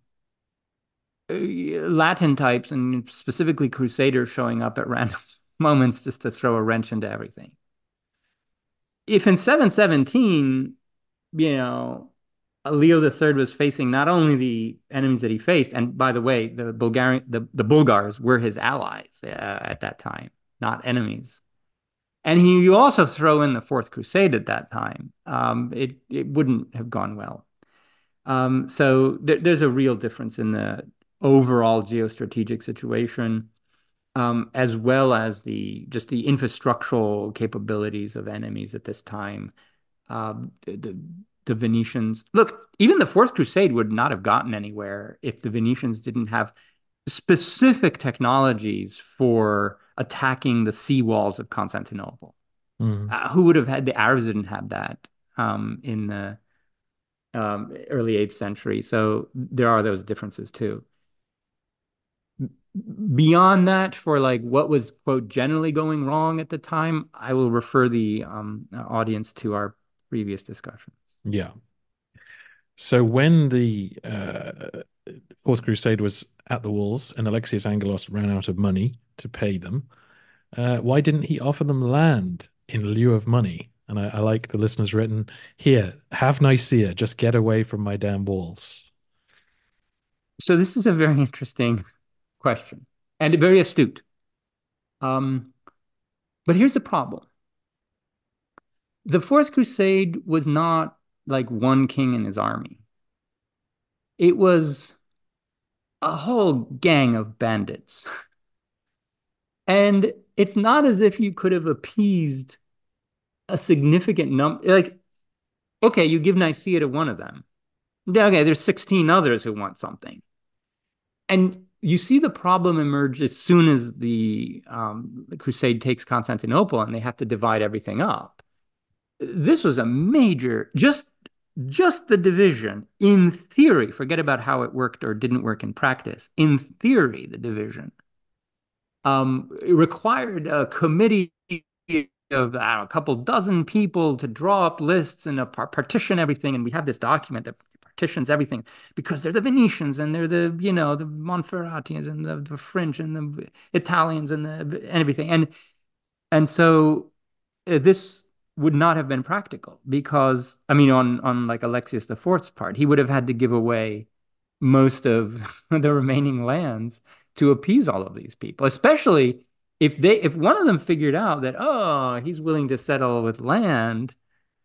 uh, Latin types and specifically Crusaders showing up at (laughs) random moments just to throw a wrench into everything. If in 717, you know, Leo III was facing not only the enemies that he faced, and by the way, the Bulgarian, the, the Bulgars were his allies uh, at that time, not enemies. And he, you also throw in the Fourth Crusade at that time, um, it it wouldn't have gone well. Um, so th- there's a real difference in the overall geostrategic situation, um, as well as the just the infrastructural capabilities of enemies at this time. Um, the, the, the Venetians look, even the Fourth Crusade would not have gotten anywhere if the Venetians didn't have specific technologies for attacking the sea walls of Constantinople. Mm. Uh, who would have had the Arabs didn't have that um, in the um, early 8th century. So there are those differences too. Beyond that, for like what was quote generally going wrong at the time, I will refer the um, audience to our previous discussions. Yeah. So when the uh, Fourth Crusade was at the walls, and Alexius Angelos ran out of money to pay them. Uh, why didn't he offer them land in lieu of money? And I, I like the listeners written here, have Nicaea, just get away from my damn walls. So this is a very interesting question and very astute. Um, but here's the problem. The Fourth Crusade was not like one king and his army. It was a whole gang of bandits. And it's not as if you could have appeased a significant number. Like, okay, you give Nicaea to one of them. Okay, there's 16 others who want something. And you see the problem emerge as soon as the, um, the crusade takes Constantinople and they have to divide everything up. This was a major, just just the division in theory, forget about how it worked or didn't work in practice. In theory, the division um, required a committee of know, a couple dozen people to draw up lists and partition everything. And we have this document that partitions everything because they're the Venetians and they're the, you know, the Monferratians and the, the French and the Italians and, the, and everything. And, and so uh, this would not have been practical because, I mean, on, on like Alexius IV's part, he would have had to give away most of (laughs) the remaining lands to appease all of these people, especially if they if one of them figured out that oh he's willing to settle with land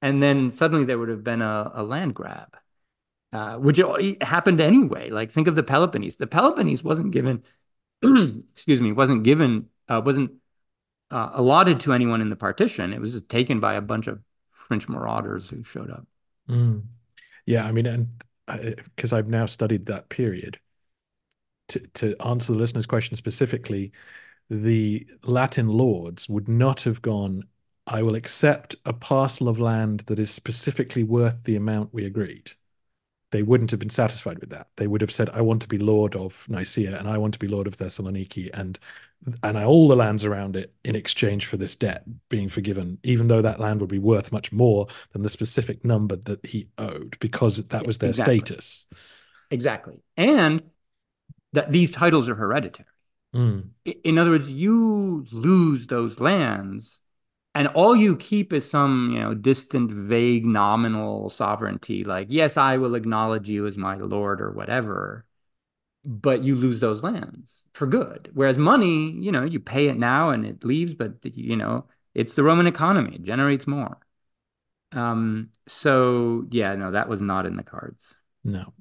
and then suddenly there would have been a, a land grab uh, which happened anyway. Like think of the peloponnese. The peloponnese wasn't given (clears throat) excuse me wasn't given uh, wasn't uh, allotted to anyone in the partition it was just taken by a bunch of french marauders who showed up mm. yeah i mean and because i've now studied that period to, to answer the listener's question specifically the Latin lords would not have gone, I will accept a parcel of land that is specifically worth the amount we agreed. They wouldn't have been satisfied with that. They would have said, I want to be lord of Nicaea and I want to be lord of Thessaloniki and and all the lands around it in exchange for this debt being forgiven, even though that land would be worth much more than the specific number that he owed because that was their exactly. status. Exactly. And that these titles are hereditary. Mm. In other words, you lose those lands and all you keep is some, you know, distant, vague, nominal sovereignty, like, yes, I will acknowledge you as my lord or whatever, but you lose those lands for good. Whereas money, you know, you pay it now and it leaves, but, you know, it's the Roman economy, it generates more. Um, so yeah, no, that was not in the cards. No.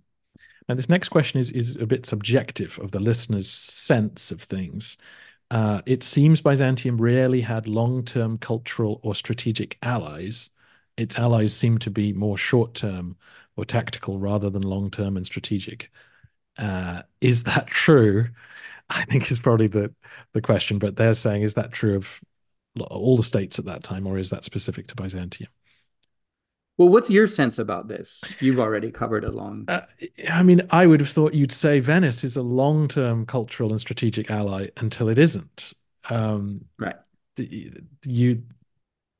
Now, this next question is is a bit subjective of the listener's sense of things. Uh, it seems Byzantium rarely had long-term cultural or strategic allies. Its allies seem to be more short-term or tactical rather than long-term and strategic. Uh, is that (laughs) true? I think is probably the the question. But they're saying, is that true of all the states at that time, or is that specific to Byzantium? Well, what's your sense about this? You've already covered a long. Uh, I mean, I would have thought you'd say Venice is a long-term cultural and strategic ally until it isn't. Um, right. You,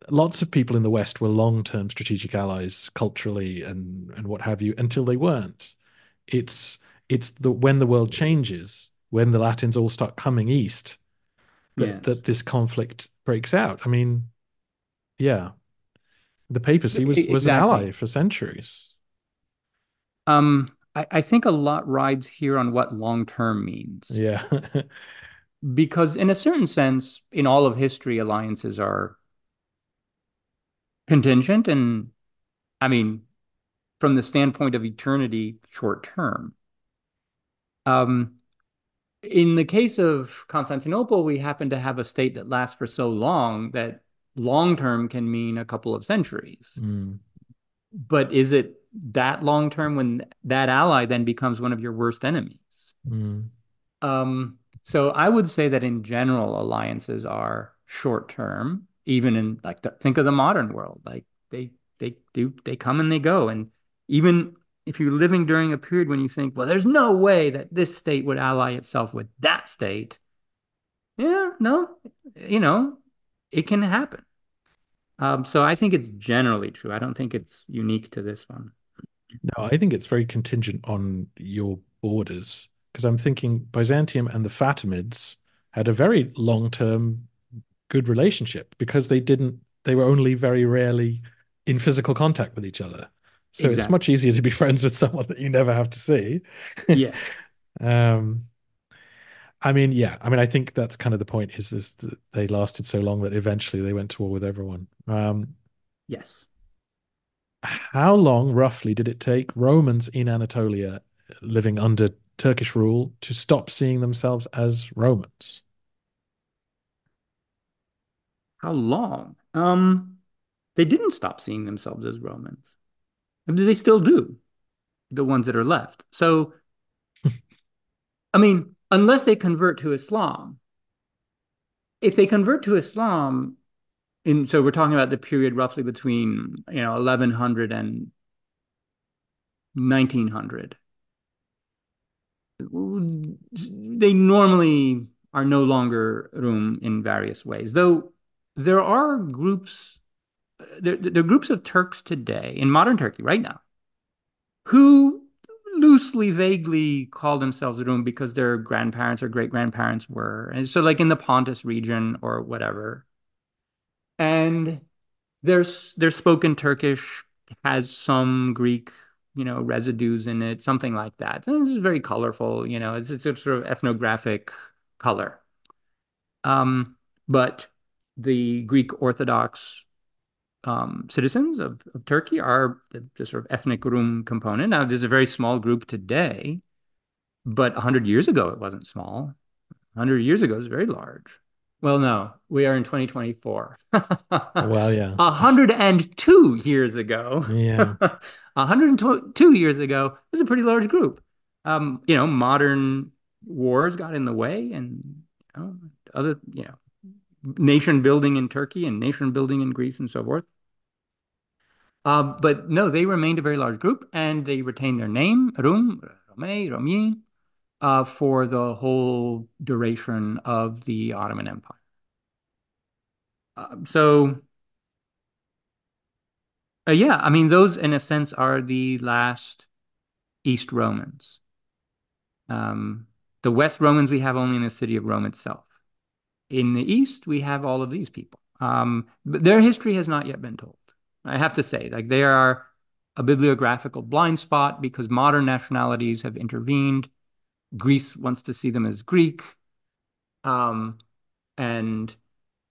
lots of people in the West were long-term strategic allies culturally and and what have you until they weren't. It's it's the when the world changes, when the Latins all start coming east, that, yes. that this conflict breaks out. I mean, yeah, the papacy was was exactly. an ally for centuries. Um, I, I think a lot rides here on what long term means. Yeah. (laughs) because in a certain sense, in all of history, alliances are contingent and I mean, from the standpoint of eternity, short term. Um, in the case of Constantinople, we happen to have a state that lasts for so long that long term can mean a couple of centuries. Mm. But is it that long term when that ally then becomes one of your worst enemies? Mm. Um, so I would say that in general, alliances are short term, even in like the, think of the modern world. Like they they do they come and they go, and even if you're living during a period when you think, well, there's no way that this state would ally itself with that state. Yeah, no, you know, it can happen. Um, so I think it's generally true. I don't think it's unique to this one. No, I think it's very contingent on your borders because I'm thinking Byzantium and the Fatimids had a very long-term good relationship because they didn't they were only very rarely in physical contact with each other. So exactly. it's much easier to be (laughs) friends with someone that you never have to see. Yeah. (laughs) um I mean, yeah. I mean, I think that's kind of the point is this they lasted so long that eventually they went to war with everyone. Um yes. How long roughly did it take Romans in Anatolia living under Turkish rule to stop seeing themselves as Romans? How long? Um, they didn't stop seeing themselves as Romans. Do they still do, the ones that are left. So, (laughs) I mean, unless they convert to Islam, if they convert to Islam, and so we're talking about the period roughly between you know 1100 and 1900 they normally are no longer Rum in various ways though there are groups uh, there, there are groups of Turks today in modern Turkey right now who loosely vaguely call themselves Rum because their grandparents or great grandparents were. And so like in the Pontus region or whatever. And there's their spoken Turkish has some Greek you know residues in it something like that. And is very colorful you know it's, it's a sort of ethnographic color. Um, but the Greek Orthodox um, citizens of, of, Turkey are the, the, sort of ethnic Rum component. Now, there's a very small group today, but 100 years ago, it wasn't small. 100 years ago, it was very large. Well, no, we are in 2024. (laughs) well, yeah. 102 years ago. Yeah. (laughs) 102 years ago, it was a pretty large group. Um, you know, modern wars got in the way and you know, other, you know, nation building in Turkey and nation building in Greece and so forth. Uh, but no, they remained a very large group and they retained their name, Rum, Rome, Romi, uh, for the whole duration of the Ottoman Empire. Uh, so, uh, yeah, I mean, those in a sense are the last East Romans. Um, the West Romans we have only in the city of Rome itself in the East, we have all of these people. Um, but their history has not yet been told. I have to say, like they are a bibliographical blind spot because modern nationalities have intervened. Greece wants to see them as Greek, um, and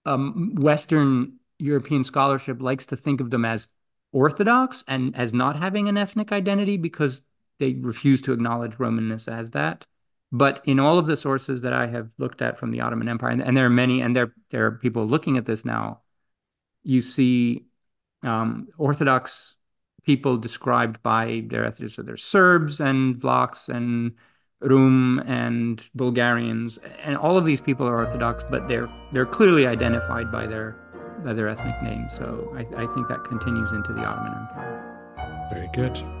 um, Western European scholarship likes to think of them as Orthodox and as not having an ethnic identity because they refuse to acknowledge Romanness as that. But in all of the sources that I have looked at from the Ottoman Empire, and, and there are many, and there there are people looking at this now, you see um, Orthodox people described by their ethnics. So there's Serbs and Vlachs and Rum and Bulgarians, and all of these people are Orthodox, but they're they're clearly identified by their by their ethnic name. So I, I think that continues into the Ottoman Empire. Very good.